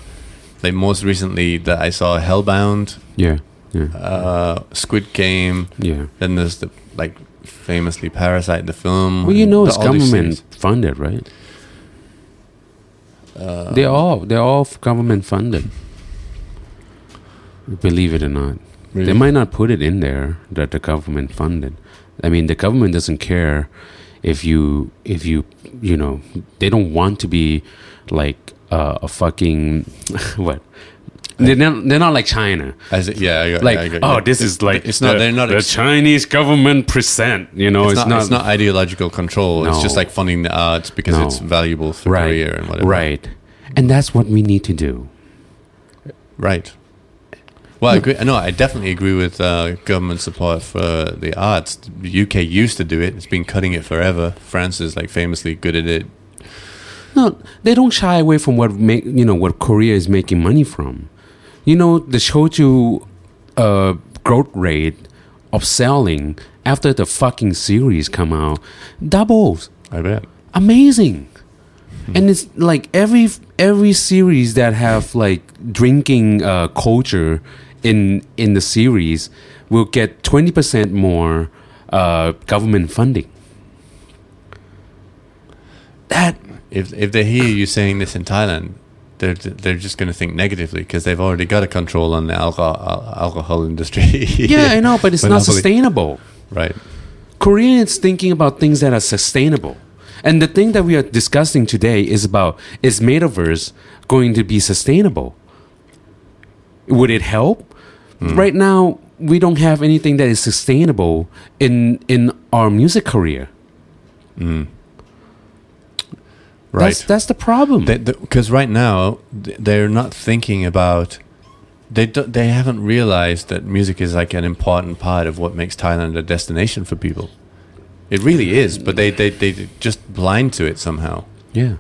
like most recently that I saw Hellbound, Yeah. Yeah. uh, Squid Game. Yeah. Then there's the like famously Parasite, the film. Well, you know, it's government funded, right? Uh, They're all they're all government funded. Believe it or not, really? they might not put it in there that the government funded. I mean, the government doesn't care if you if you you know they don't want to be like uh, a fucking [laughs] what. They're not, they're not like China. As it, yeah, I got, Like, I got, oh, yeah. this is like it's not. the, they're not. the ex- Chinese government present. You know, it's, not, It's not ideological control. It's just like funding the arts because No. it's valuable for right, Korea and whatever. right, and that's what we need to do. Right. Well, I agree. No, I definitely agree with uh, government support for the arts. The UK used to do it. It's been cutting it forever. France is like famously good at it. No, they don't shy away from what make you know what Korea is making money from. You know, the soju uh, growth rate of selling after the fucking series come out doubles. I bet. Amazing. And it's like every every series that have like drinking uh, culture in in the series will get twenty percent more uh, government funding. That If if they hear you saying this in Thailand, they're they're just going to think negatively because they've already got a control on the alcohol alcohol industry. [laughs] Yeah, I know, but it's not sustainable. Right. Koreans thinking about things that are sustainable. And the thing that we are discussing today is about is metaverse going to be sustainable? Would it help? Right now, we don't have anything that is sustainable in in our music career. Mm. Right. That's that's the problem. Because right now they're not thinking about. They do, they haven't realized that music is like an important part of what makes Thailand a destination for people. It really is, but they they they just blind to it somehow. Yeah.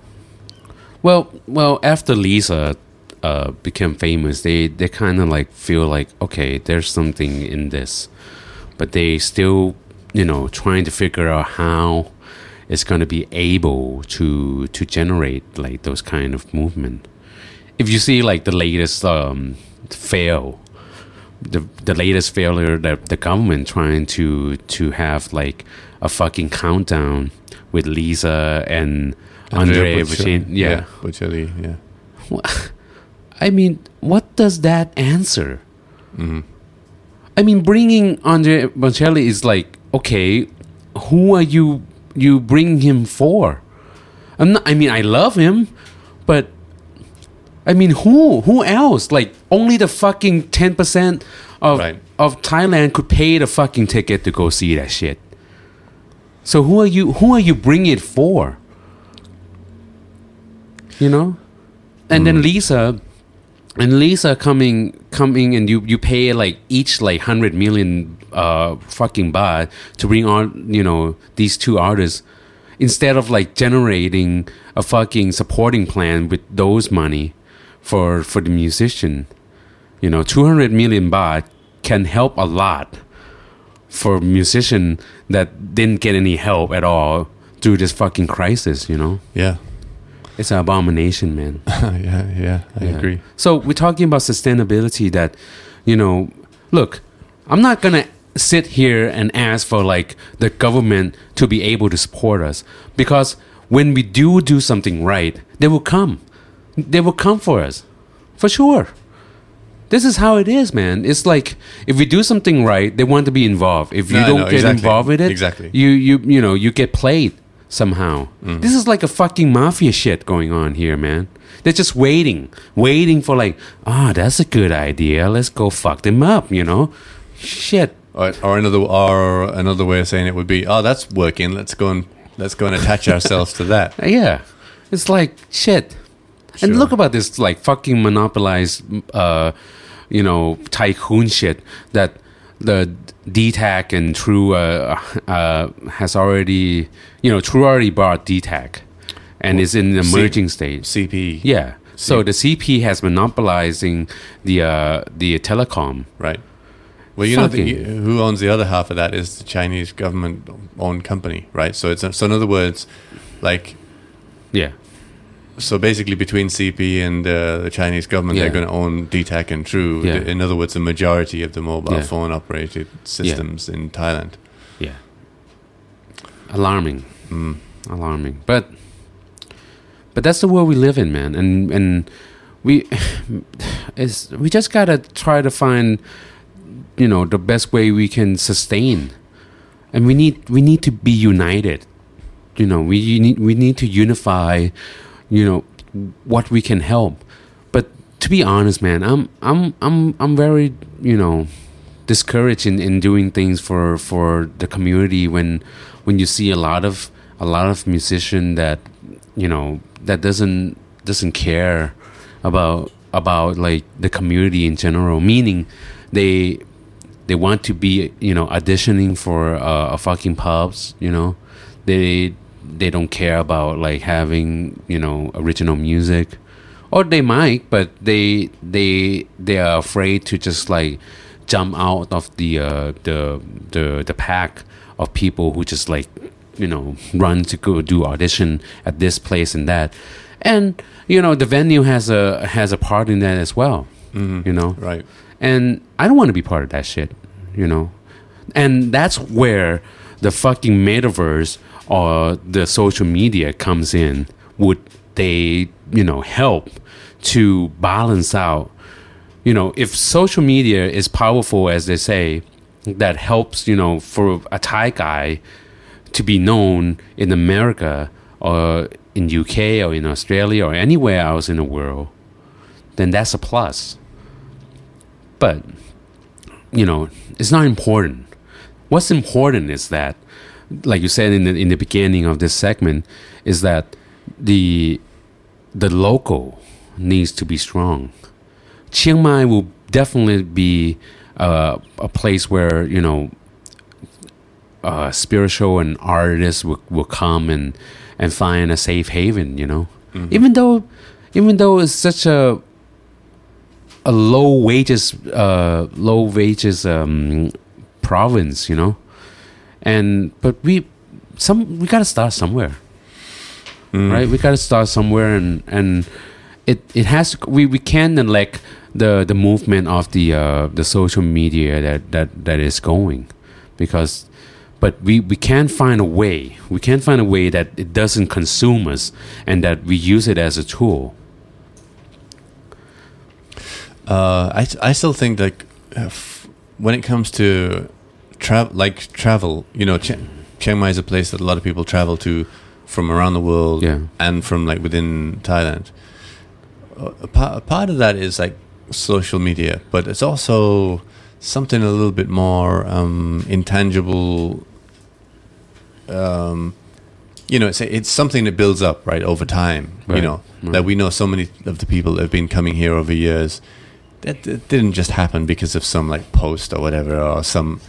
Well, well, after Lisa uh, became famous, they they kind of like feel like okay, there's something in this, but they still, you know, trying to figure out how it's going to be able to to generate like those kind of movement. If you see like the latest um, fail, the the latest failure that the government trying to to have like a fucking countdown with Lisa and Andre Bocelli- Bocelli. Yeah. Bocelli, yeah. I mean, what does that answer? Mhm. I mean, bringing Andre Bocelli is like, okay, who are you? You bring him for? I'm not, I mean, I love him, but I mean, who? Who else? Like, only the fucking ten percent of Right. of Thailand could pay the fucking ticket to go see that shit. So who are you? Who are you bringing it for? You know, and then Lisa, and Lisa coming coming and you you pay like each like hundred million uh fucking baht to bring on you know these two artists instead of like generating a fucking supporting plan with those money for for the musician you know 200 million baht can help a lot for musician that didn't get any help at all through this fucking crisis you know Yeah. It's an abomination man [laughs] yeah, yeah, I yeah. agree. So we're talking about sustainability that, you know, look, I'm not going to sit here and ask for like the government to be able to support us because when we do do something right, they will come. They will come for us. For sure. This is how it is, man. It's like if we do something right, they want to be involved. If you No, don't no, get exactly. involved with it, Exactly. you you you know, you get played somehow. Mm-hmm. This is like a fucking mafia shit going on here, man. They're just waiting, waiting for like, ah, that's a good idea. Let's go fuck them up, you know? Shit. Or, or another or another way of saying it would be, oh, that's working. Let's go and let's go and attach [laughs] ourselves to that. Yeah. It's like shit. And look about this like fucking monopolized uh you know, tycoon shit that the DTAC and True uh, uh, has already, you know, True already bought DTAC, and is in the C- emerging stage. CP. Yeah. So the CP has monopolizing the uh, the telecom. Right. Well, you know the, who owns the other half of that is the Chinese government-owned company, right? So it's so in other words, like Yeah. So basically between CP and uh, the Chinese government, Yeah. they're going to own DTAC and True. Yeah. In other words, the majority of the mobile Yeah. phone operated systems in Thailand. Yeah. Alarming. Mm. Alarming. But but that's the world we live in, man. And and we [sighs] is we just gotta try to find you know the best way we can sustain. And we need we need to be united. You know, we need we need to unify, you know, what we can help. But to be honest, man, I'm I'm I'm I'm very, you know, discouraged in, in doing things for for the community when when you see a lot of a lot of musician that you know that doesn't doesn't care about about like the community in general meaning they they want to be you know auditioning for uh, a fucking pubs you know they they don't care about like having you know original music or they might but they they they are afraid to just like jump out of the uh, the the the pack of people who just like you know run to go do audition at this place and that and you know the venue has a has a part in that as well Mhm. you know Right. and I don't want to be part of that shit, you know. And that's where the fucking metaverse or the social media comes in. Would they, you know, help to balance out? You know, if social media is powerful as they say, that helps, you know, for a Thai guy to be known in America or in UK or in Australia or anywhere else in the world, then that's a plus but you know it's not important what's important is that like you said in the in the beginning of this segment is that the the local needs to be strong. Chiang mai will definitely be uh, a place where you know uh, spiritual and artists will, will come and and find a safe haven you know? Even though even though it's such a a low wages uh low wages um province you know and but we some we got to start somewhere. Mm. right? We got to start somewhere and and it it has to, we we can't neglect the the movement of the uh the social media that that that is going because but we we can find a way. We can find a way that it doesn't consume us and that we use it as a tool. Uh, I, I still think like uh, when it comes to travel, like travel, you know, Ch- Chiang Mai is a place that a lot of people travel to from around the world Yeah. and from like within Thailand. A part, a part of that is like social media, but it's also something a little bit more um, intangible. Um, you know, it's it's something that builds up right over time. You know right. that we know so many of the people that have been coming here over years. That, that didn't just happen because of some like post or whatever or some.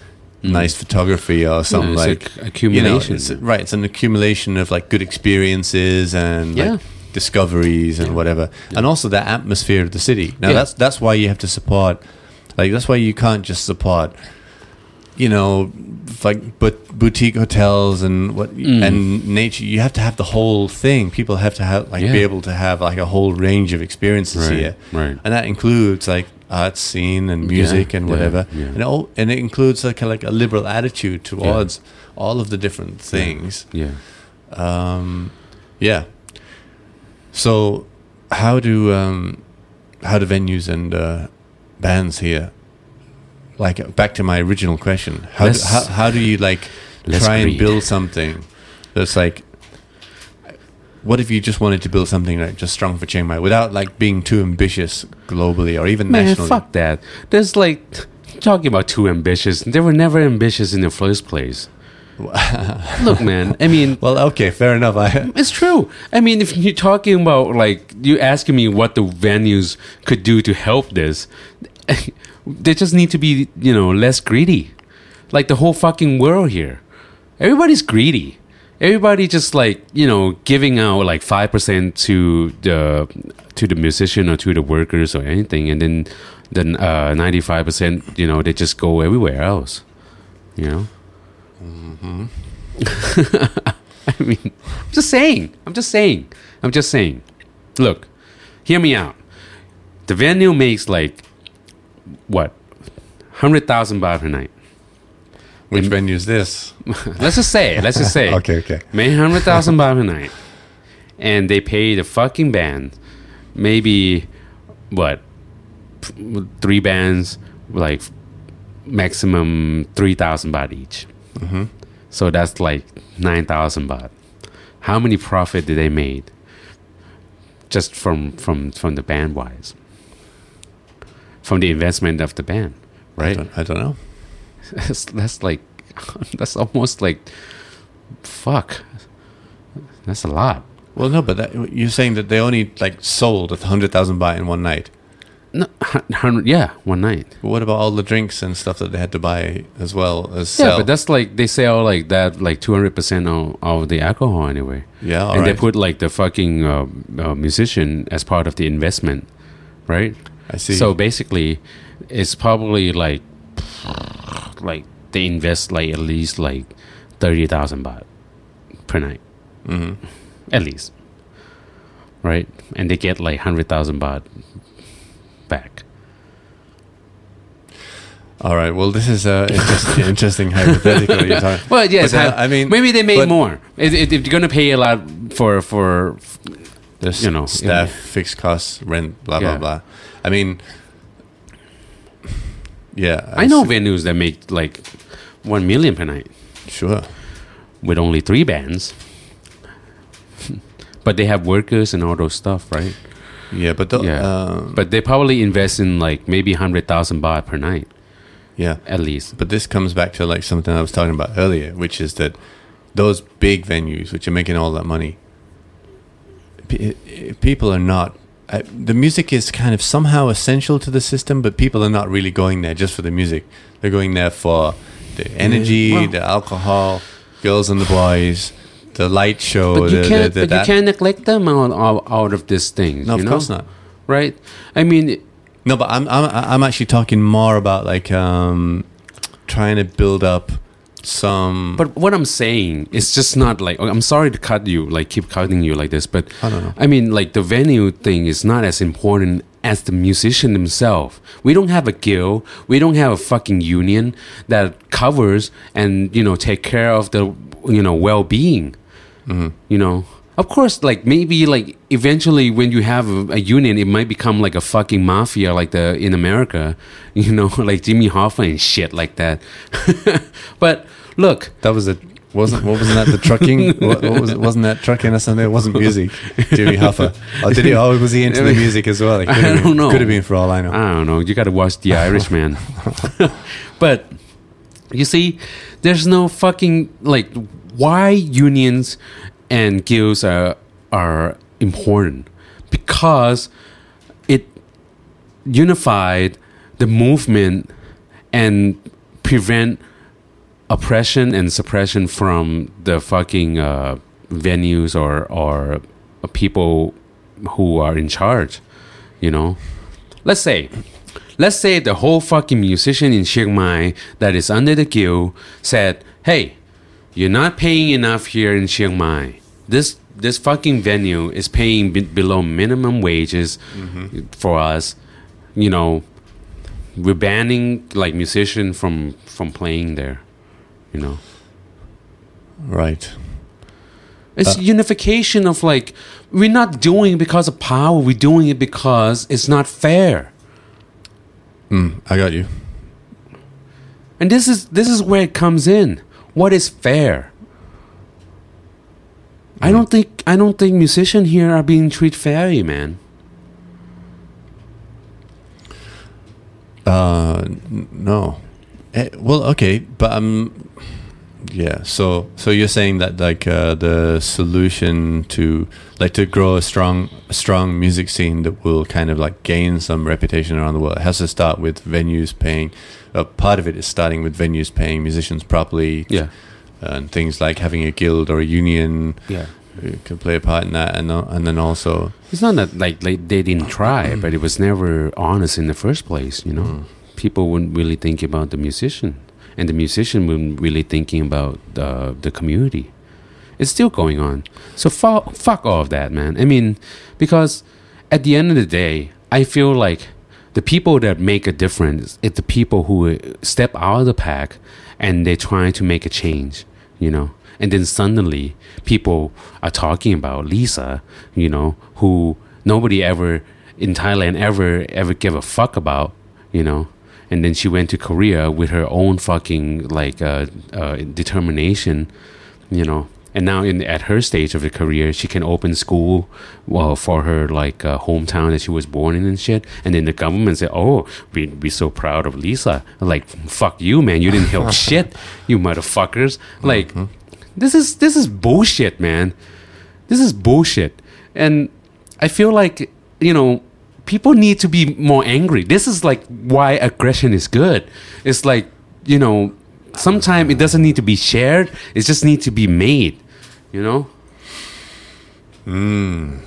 Nice photography or some it's like ac- you know, accumulation. it's, right. It's an accumulation of like good experiences and Yeah. like discoveries and Yeah. whatever, and also the atmosphere of the city. Now Yeah. that's that's why you have to support. Like that's why you can't just support. You know, like but boutique hotels and what Mm. and nature. You have to have the whole thing. People have to have like be able to have like a whole range of experiences right, here, right. and that includes like art scene and Yeah, music and whatever, yeah. and all, and it includes like a, like a liberal attitude towards all of the different things. Yeah. Um, yeah. So, how do um, how do venues and uh, bands here? Like back to my original question, how do, how, how do you like try and build something that's like? What if you just wanted to build something like just strong for Chiang Mai without like being too ambitious globally or even Man, nationally? fuck that. There's like talking about too ambitious. They were never ambitious in the first place. [laughs] Look, man. I mean, Well, okay, fair enough. I [laughs] it's true. I mean, if you're talking about like you asking me what the venues could do to help this, [laughs] they just need to be you know less greedy like the whole fucking world here everybody's greedy everybody just like you know giving out like 5% to the to the musician or to the workers or anything and then then uh 95% you know they just go everywhere else you know? [laughs] I mean i'm just saying i'm just saying i'm just saying. Look hear me out. The venue makes like what? 100000 baht per night Which venue is this? [laughs] let's just say let's just say [laughs] Okay, okay. made hundred thousand baht a night, and they pay the fucking band maybe what three bands like maximum three thousand baht each. Mm-hmm. So that's like nine thousand baht. How many profit did they made just from from from the band wise? From the investment of the band, I right? don't, I don't know. That's, that's like [laughs] that's almost like fuck that's a lot Well, no, but that, you're saying that they only like sold a hundred thousand baht in one night. no, hundred yeah one night But what about all the drinks and stuff that they had to buy as well as yeah sell? but that's like they sell like that like 200% of, of the alcohol anyway yeah, and they put like the fucking uh, uh, musician as part of the investment right I see. so basically it's probably like like they invest like at least like 30,000 baht per night Mhm. at least right and they get like 100,000 baht back all right. Well, this is a interesting, interesting hypothetical. You're talking. [laughs] well yes But, uh, I, mean, maybe they made more if, if you're gonna pay a lot for for There's you know, staff, yeah. fixed costs, rent, blah Yeah. blah blah. I mean, yeah, I know see- venues that make like 1 million per night Sure. with only three bands [laughs] but they have workers and all those stuff right Yeah, but the, Yeah. um, but they probably invest in like maybe 100,000 baht per night yeah, at least but this comes back to like something I was talking about earlier, which is that those big venues, which are making all that money, people are not. The music is kind of somehow essential to the system, but people are not really going there just for the music. They're going there for the energy, well- the alcohol, girls and the boys, the light show. but you the, can't the, the, but you can't neglect them out, out, out of this thing. No, you of know? course not. right i mean No, but I'm I'm I'm actually talking more about like um trying to build up some. but what i'm saying is just not like i'm sorry to cut you like keep cutting you like this but I don't know. I mean, like the venue thing is not as important as the musician himself. We don't have a guild. We don't have a fucking union that covers and you know take care of the you know well being. Mm-hmm. You know, of course, like maybe like eventually when you have a, a union, it might become like a fucking mafia like the in America. [laughs] You know, like Jimmy Hoffa and shit like that. [laughs] but look, that was it. Wasn't what wasn't that the trucking? [laughs] what, what was? Wasn't that trucking or something? It wasn't music. Jimmy Hoffa. Oh, did he? Oh, was he into the music as well? Could I have been- don't know. Could have been for all I know. I don't know. You got to watch The Irishman. but you see, there's no fucking like why unions and guilds are are important because it unified the movement and prevent oppression and suppression from the fucking uh, venues or or people who are in charge. You know, let's say, let's say the whole fucking musician in Chiang Mai that is under the guild said, "Hey, you're not paying enough here in Chiang Mai. This this fucking venue is paying be- below minimum wages for us. You know, we're banning like musician from from playing there. You know." Right. It's unification of like we're not doing it because of power. We're doing it because it's not fair. Mm, I got you. And this is this is where it comes in. What is fair? I don't think I don't think musicians here are being treated fairly, man. Uh, n- no. Eh, well, okay, but um, Yeah. So so you're saying that like uh, the solution to like to grow a strong a strong music scene that will kind of like gain some reputation around the world has to start with venues paying. Uh, part of it is starting with venues paying musicians properly. Yeah. And things like having a guild or a union Yeah. uh, can play a part in that, and uh, and then also It's not that like, like they didn't try, but it was never honest in the first place. You know, Mm. people wouldn't really think about the musician, and the musician wouldn't really thinking about uh, the community. It's still going on. So fuck, fuck all of that, man. I mean, because at the end of the day, I feel like the people that make a difference is the people who step out of the pack and they're trying to make a change, you know. And then suddenly people are talking about Lisa, you know, who nobody ever in Thailand ever ever give a fuck about, you know. And then she went to Korea with her own fucking like uh, uh, determination, you know. And now in at her stage of her career, she can open school well for her like uh, hometown that she was born in and shit. And then the government said, "Oh, we we so proud of Lisa." Like, fuck you, man! You didn't help [laughs] shit, you motherfuckers. Like, this is this is bullshit, man. This is bullshit. And I feel like you know people need to be more angry. This is like why aggression is good. It's like you know sometimes it doesn't need to be shared. It just needs to be made. You know, hmm.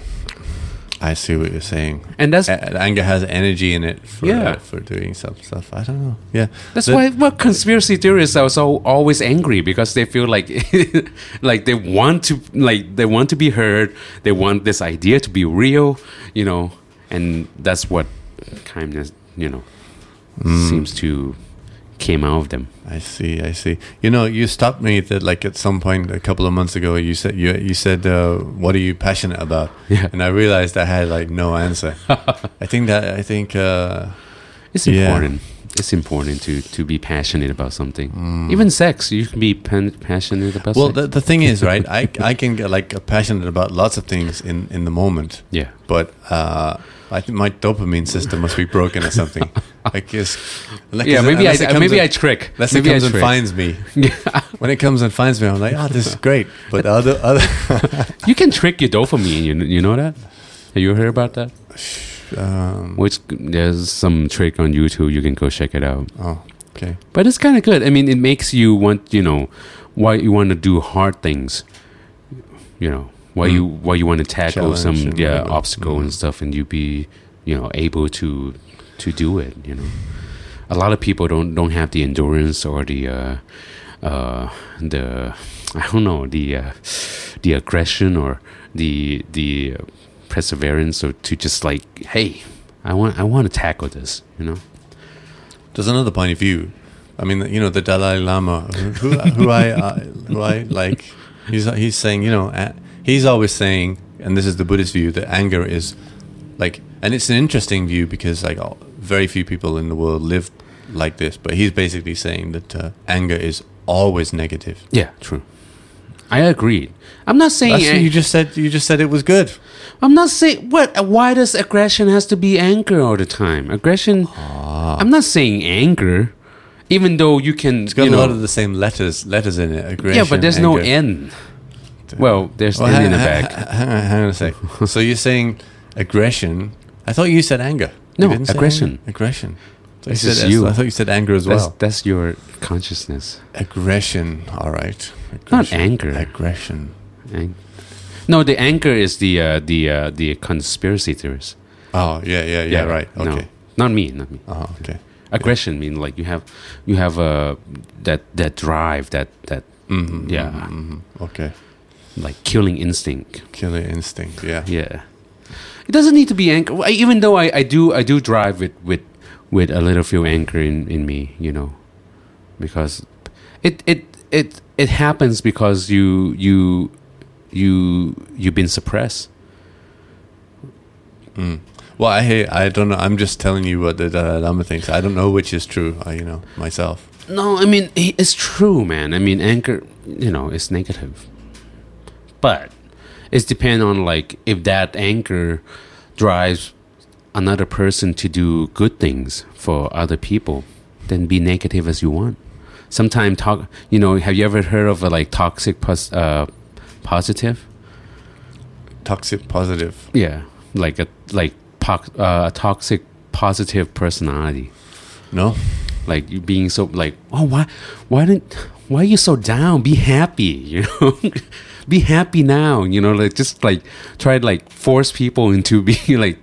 I see what you're saying. and that's A- anger has energy in it for Yeah. Uh, for doing some stuff. I don't know. Yeah, That's The- why well, conspiracy theorists are so always angry because they feel like [laughs] like they want to like they want to be heard. They want this idea to be real, you know, and that's what kindness, you know, hmm. seems to came out of them. I see. I see. You know, you stopped me that like at some point a couple of months ago. You said you you said, uh, "What are you passionate about?" [laughs] Yeah. And I realized I had like no answer. [laughs] I think that I think uh, It's Yeah. important. It's important to to be passionate about something. Even sex, you can be pan- passionate about. well, sex. the, the thing is, right? [laughs] I I can get like passionate about lots of things in in the moment, yeah. but uh, I think my dopamine system must be broken or something. [laughs] like, like Yeah, maybe it I maybe and- I trick. Unless maybe it comes I and finds me. [laughs] When it comes and finds me, I'm like, oh, this is great. But other other [laughs] You can trick your dopamine. You you know that? Have you heard about that? [sighs] um, Which there's some trick on YouTube. You can go check it out. oh, okay. But it's kind of good. I mean, it makes you want you know why you want to do hard things. You know why Mm. you why you want to tackle Challenge some yeah whatever. obstacle and Mm. stuff, and you be you know able to to do it. You know, a lot of people don't don't have the endurance or the uh, uh, the I don't know the uh, the aggression or the the perseverance or to just like hey I want I want to tackle this. You know. There's another point of view. I mean, you know, the Dalai Lama, who, who I uh, who I like. He's he's saying, you know, uh, he's always saying, and this is the Buddhist view, that anger is like, and it's an interesting view because like very few people in the world live like this. But he's basically saying that uh, anger is always negative. Yeah, true. I agree. I'm not saying That's what you just said. You just said it was good. I'm not saying what. Why does aggression has to be anger all the time? Aggression. I'm not saying anger, even though you can. It's got you a know, lot of the same letters letters in it. Aggression, yeah, but there's no anger. Well, there's Well, hang, in the hang- back. hang on, hang on a sec. [laughs] so you're saying aggression? I thought you said anger. No, aggression. Aggression. I thought, you This said, is you. I thought you said anger as well. that's your consciousness. Aggression. All right. Not anger. Aggression. Ang- No, the anger is the uh, the uh, the conspiracy theorists. Oh yeah, yeah, yeah. right. no. Okay. not me, not me. Oh, okay. Aggression mean like you have you have uh, that that drive that that Mm-hmm, Yeah. hmm Okay. Like killing instinct. Killer instinct. Yeah. Yeah, it doesn't need to be anger. I- Even though I, I do I do drive with with with a little few anger in in me, you know, because it it it it happens because you you you you've been suppressed. Mm. Well, I hear. I don't know. I'm just telling you what the Dalai Lama thinks. I don't know which is true. I, you know, myself. No, I mean it's true, man. I mean anger, you know, it's negative, but it's depend on like if that anger drives another person to do good things for other people, then be negative as you want. sometimes talk. You know, have you ever heard of a like toxic pos- uh, positive? Toxic positive. Yeah, like a like po- uh, a toxic positive personality. No. Like you being so like, oh why why didn't why are you so down? Be happy, [laughs] you know. Be happy now, you know. Like just like try to like force people into [laughs] being like,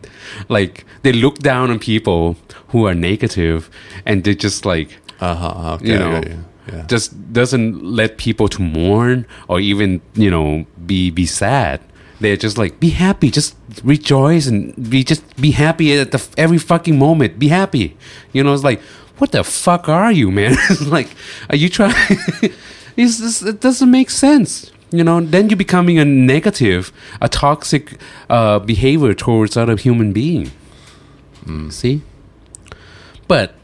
like they look down on people who are negative, and they just like Uh huh. Okay. you know got you. Yeah. just doesn't let people to mourn or even you know be be sad they're just like be happy just rejoice and be just be happy at the every fucking moment be happy you know it's like what the fuck are you man [laughs] like are you trying [laughs] it's just, it doesn't make sense you know then you're becoming a negative a toxic uh, behavior towards other human being. See? But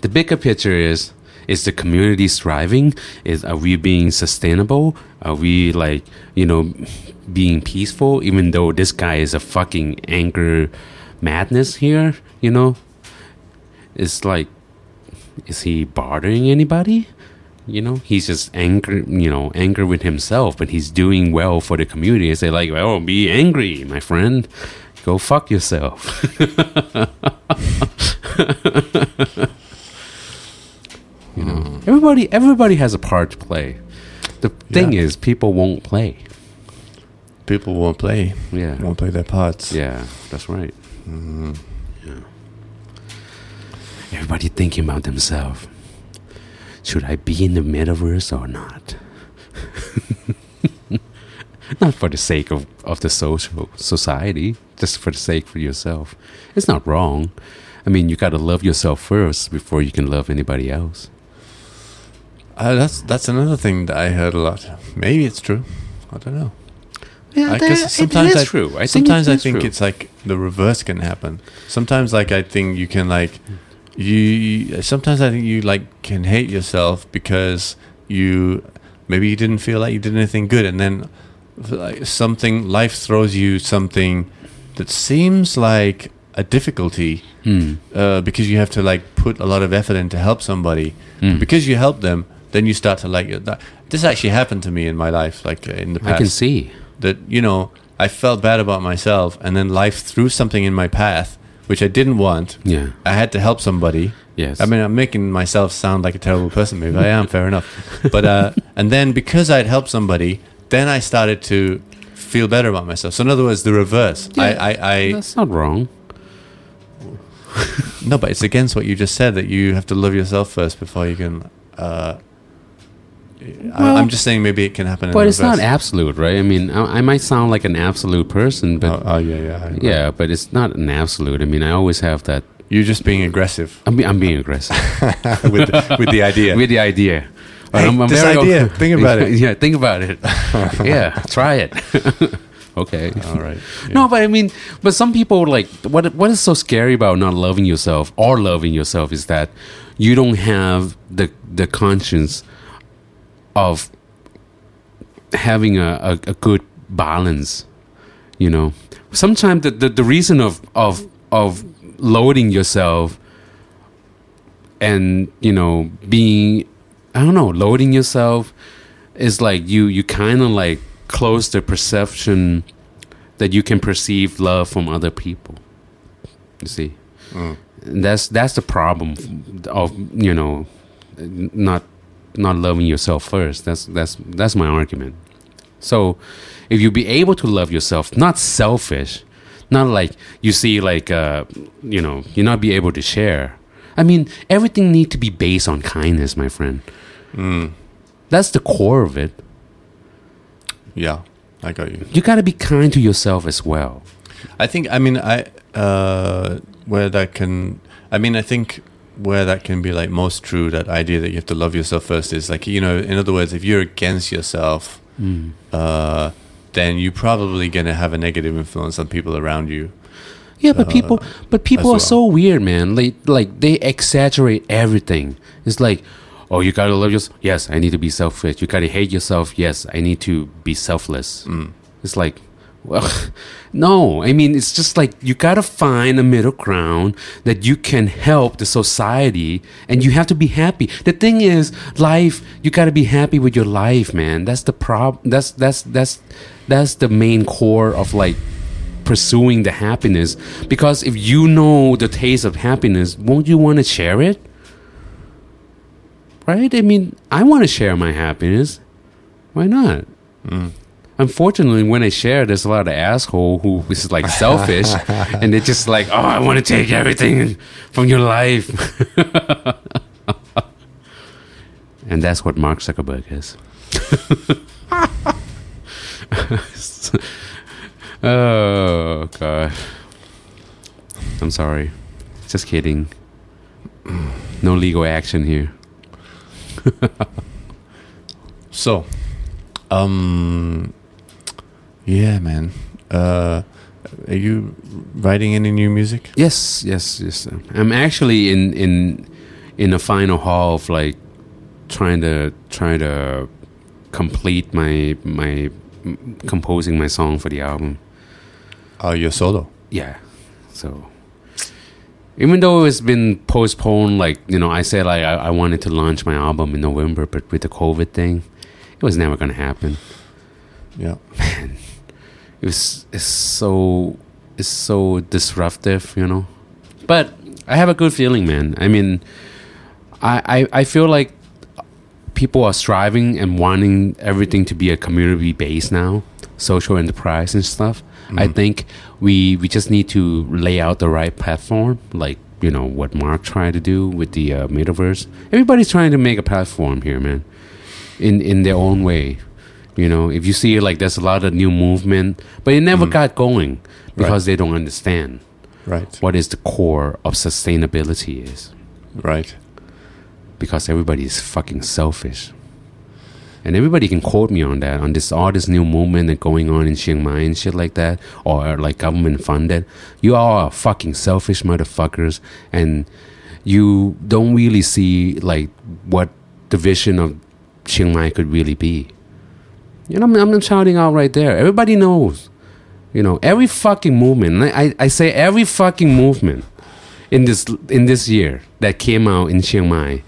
the bigger picture is is the community thriving? Is are we being sustainable? Are we like you know being peaceful even though this guy is a fucking anger madness here you know? It's like is he bothering anybody you know? He's just angry you know angry with himself but he's doing well for the community. It's like oh be angry my friend. Go fuck yourself. [laughs] You know? Hmm. Everybody everybody has a part to play. The thing Yeah. is people won't play. People won't play. yeah. Won't play their parts. yeah that's right. Mm-hmm. Yeah. Everybody thinking about themselves should i be in the metaverse or not [laughs] not for the sake of, of the social society just for the sake for yourself it's not wrong i mean you got to love yourself first before you can love anybody else Uh, that's that's another thing that I heard a lot. Maybe it's true. I don't know. Yeah, I guess sometimes it is I, true. I think sometimes it I think true. it's like the reverse can happen. Sometimes like I think you can like you. Sometimes I think you like can hate yourself because you maybe you didn't feel like you did anything good, and then like something life throws you something that seems like a difficulty Hmm. uh, because you have to like put a lot of effort in to help somebody. Mm. Because you help them, then you start to like. That, this actually happened to me in my life, like uh, in the past I can see. that you know I felt bad about myself, and then life threw something in my path which I didn't want. Yeah. I had to help somebody. Yes. I mean, I'm making myself sound like a terrible person. Maybe I am. Fair enough. But uh, [laughs] and then because I'd helped somebody, then I started to feel better about myself. So in other words, the reverse. I, I, I that's not wrong. no, but it's against what you just said that you have to love yourself first before you can. Uh, Well, I, I'm just saying maybe it can happen. in But it's not absolute, right? I mean, I, I might sound like an absolute person, but Oh, oh, yeah, yeah, yeah, but it's not an absolute. I mean, I always have that. You're just being aggressive I'm, be, I'm being aggressive [laughs] with the, with the idea. with the idea. Hey, this very idea, open- think about it. [laughs] yeah, think about it. [laughs] yeah, try it. okay. All right. No, but I mean, but some people like what what is so scary about not loving yourself or loving yourself is that you don't have the the conscience of having a, a, a good balance. You know, sometimes the, the, the reason of of of loading yourself and you know being I don't know loading yourself is like you you kind of like close the perception that you can perceive love from other people. You see, Mm. and that's that's the problem of you know not not loving yourself first. That's that's that's my argument. So, if you be able to love yourself, not selfish, not like you see like uh, you know you not be able to share. I mean, everything need to be based on kindness, my friend. Mm. That's the core of it. Yeah, I got you. You got to be kind to yourself as well. I think. I mean, I uh, where that can. I mean, I think where that can be like most true. That idea that you have to love yourself first is like you know. In other words, if you're against yourself, uh, then you're probably gonna have a negative influence on people around you. Yeah, but Uh, people, but people are as so weird, man. Like, like they exaggerate everything. It's like, oh, you gotta love yourself. Yes, I need to be selfish. You gotta hate yourself. Yes, I need to be selfless. Mm. It's like, Well, [laughs] no, I mean it's just like you gotta find a middle ground that you can help the society, and you have to be happy. The thing is, life you gotta be happy with your life, man. That's the prob. That's that's that's that's the main core of like pursuing the happiness. Because if you know the taste of happiness, won't you want to share it? Right? I mean, I want to share my happiness. Why not? Mm. Unfortunately, when I share, there's a lot of asshole who is like selfish, [laughs] and they're just like, "Oh, I want to take everything from your life," [laughs] and that's what Mark Zuckerberg is. [laughs] oh god, I'm sorry. Just kidding. No legal action here. So, um, yeah, man. Uh, are you writing any new music? Yes, yes, yes. I'm actually in in in a final hall of like trying to trying to complete my my m- composing my song for the album. Oh, you're solo. Yeah. So even though it's been postponed, like you know, I said like I, I wanted to launch my album in November, but with the COVID thing, it was never gonna happen. Yeah. it was it's so it's so disruptive, you know. But I have a good feeling, man. I mean, I I, I feel like people are striving and wanting everything to be a community based now, social enterprise and stuff. I think we we just need to lay out the right platform, like you know what Mark tried to do with the uh, metaverse. Everybody's trying to make a platform here, man, in in their own way. You know, if you see like there's a lot of new movement, but it never mm. got going because they don't understand Right. what is the core of sustainability is. Right. Because everybody is fucking selfish. And everybody can quote me on that, on this all this new movement that going on in Chiang Mai and shit like that, or uh, like government funded. You all are fucking selfish motherfuckers, and you don't really see like what the vision of Chiang Mai could really be. You know, I'm, I'm shouting out right there. Everybody knows. You know, every fucking movement. I, I, say every fucking movement in this in this year that came out in Chiang Mai.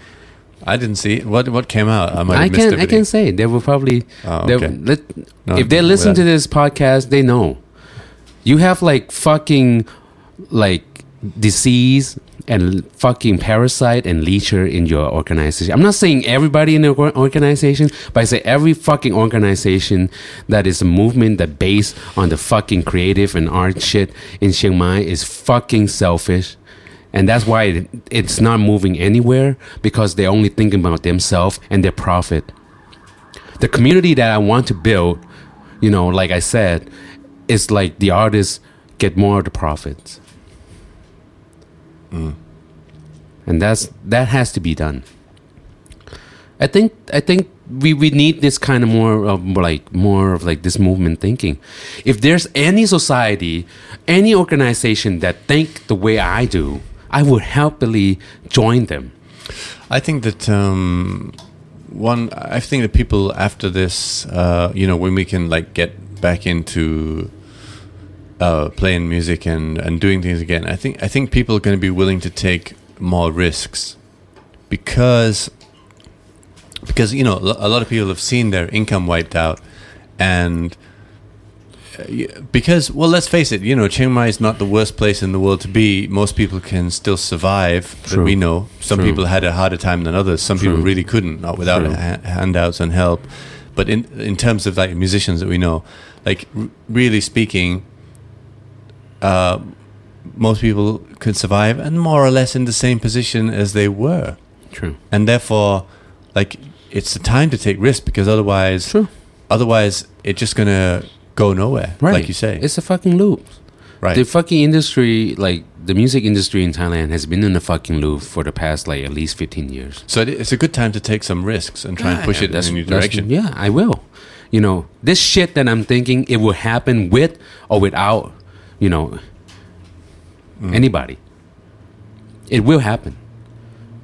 I didn't see it. What what came out. I might have I missed can I can say they will probably Oh, they- okay. let, No, if they listen to this podcast they know you have like fucking like disease and fucking parasite and leecher in your organization. I'm not saying everybody in the organization, but I say every fucking organization that is a movement that based on the fucking creative and art shit in Chiang Mai is fucking selfish. And that's why it, it's not moving anywhere because they're only thinking about themselves and their profit. The community that I want to build, you know, like I said, is like the artists get more of the profits. And that's that has to be done. I think I think we, we need this kind of more of like more of like this movement thinking. If there's any society, any organization that think the way I do, I would happily join them. I think that um, one. I think that people after this, uh, you know, when we can like get back into uh, playing music and, and doing things again, I think I think people are going to be willing to take more risks because because you know a lot of people have seen their income wiped out and uh, because well let's face it you know chiang mai is not the worst place in the world to be. Most people can still survive that we know. Some True. people had a harder time than others. Some people really couldn't not without ha- handouts and help. But in in terms of like musicians that we know like r- really speaking uh most people could survive and more or less in the same position as they were True. and therefore like it's the time to take risks because otherwise True. otherwise it's just gonna go nowhere Right. like you say It's a fucking loop. right The fucking industry, like the music industry in Thailand, has been in a fucking loop for the past like at least fifteen years. so it's a good time to take some risks and try and push it in a new direction Yeah, I will. You know, this shit that I'm thinking it will happen with or without, you know, Mm. anybody. It will happen,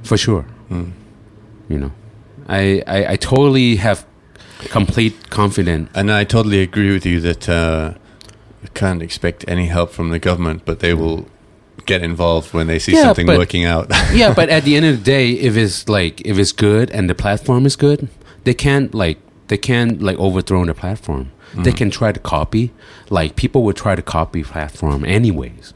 for sure. Mm. You know, I, I I totally have complete confidence. and I totally agree with you that uh, can't expect any help from the government, but they will get involved when they see Yeah, something but- working out. [laughs] yeah, but at the end of the day, if it's like if it's good and the platform is good, they can't like they can't like overthrow the platform. They can try to copy, like people would try to copy platform anyways.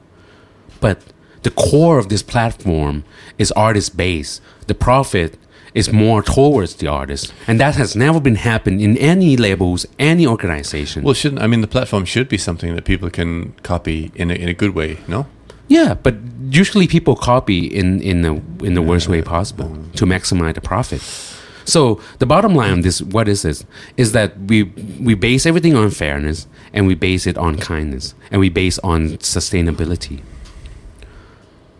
But the core of this platform is artist based. The profit is more towards the artist, and that has never been happened in any labels, any organization. well, shouldn't I mean the platform should be something that people can copy in a, in a good way? No. Yeah, but usually people copy in in the in the worst way possible to maximize the profit. So the bottom line on this, what is this? Is that we we base everything on fairness and we base it on kindness and we base on sustainability.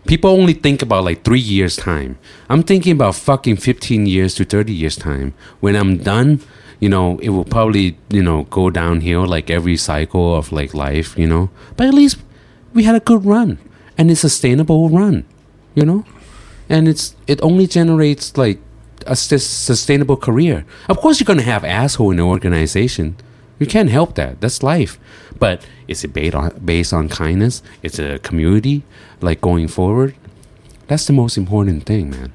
People only think about like three years time. I'm thinking about fucking 15 years to 30 years time. When I'm done, you know, it will probably, you know, go downhill like every cycle of like life, you know. But at least we had a good run and a sustainable run, you know? And it's it only generates like a sustainable career. Of course you're going to have asshole in the organization. You can't help that. That's life. But is it based on based on kindness? It's a community like going forward. That's the most important thing, man.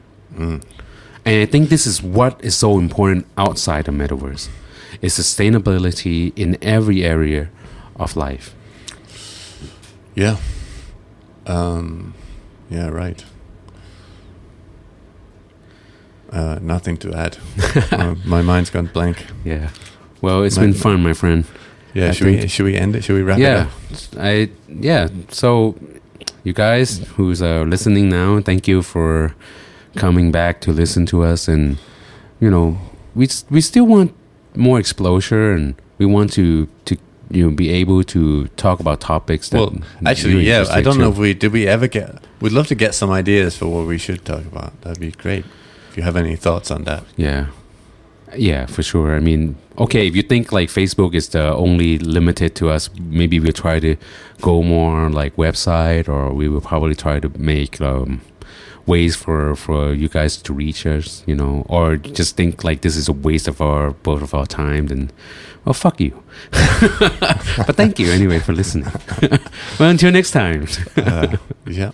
And I think this is what is so important outside the metaverse. Is sustainability in every area of life. Yeah. Um, yeah. Right. Uh, nothing to add. uh, my mind's gone blank. [laughs] Yeah. Well, it's My- been fun, my friend. Yeah. I should we should we end it? Should we wrap it yeah up? i yeah so you guys who's uh, listening now thank you for coming back to listen to us and you know we we still want more exposure and we want to to you know be able to talk about topics that Well, actually, yeah. I don't know if we did. We ever get? We'd love to get some ideas for what we should talk about. That'd be great. If you have any thoughts on that. Yeah. Yeah, for sure. I mean, okay, if you think like Facebook is the only limited to us, maybe we'll try to go more on like website or we will probably try to make um, ways for for you guys to reach us, you know, or just think like this is a waste of our both of our time then well fuck you. [laughs] but thank you anyway for listening. [laughs] well until next time. Uh, yeah.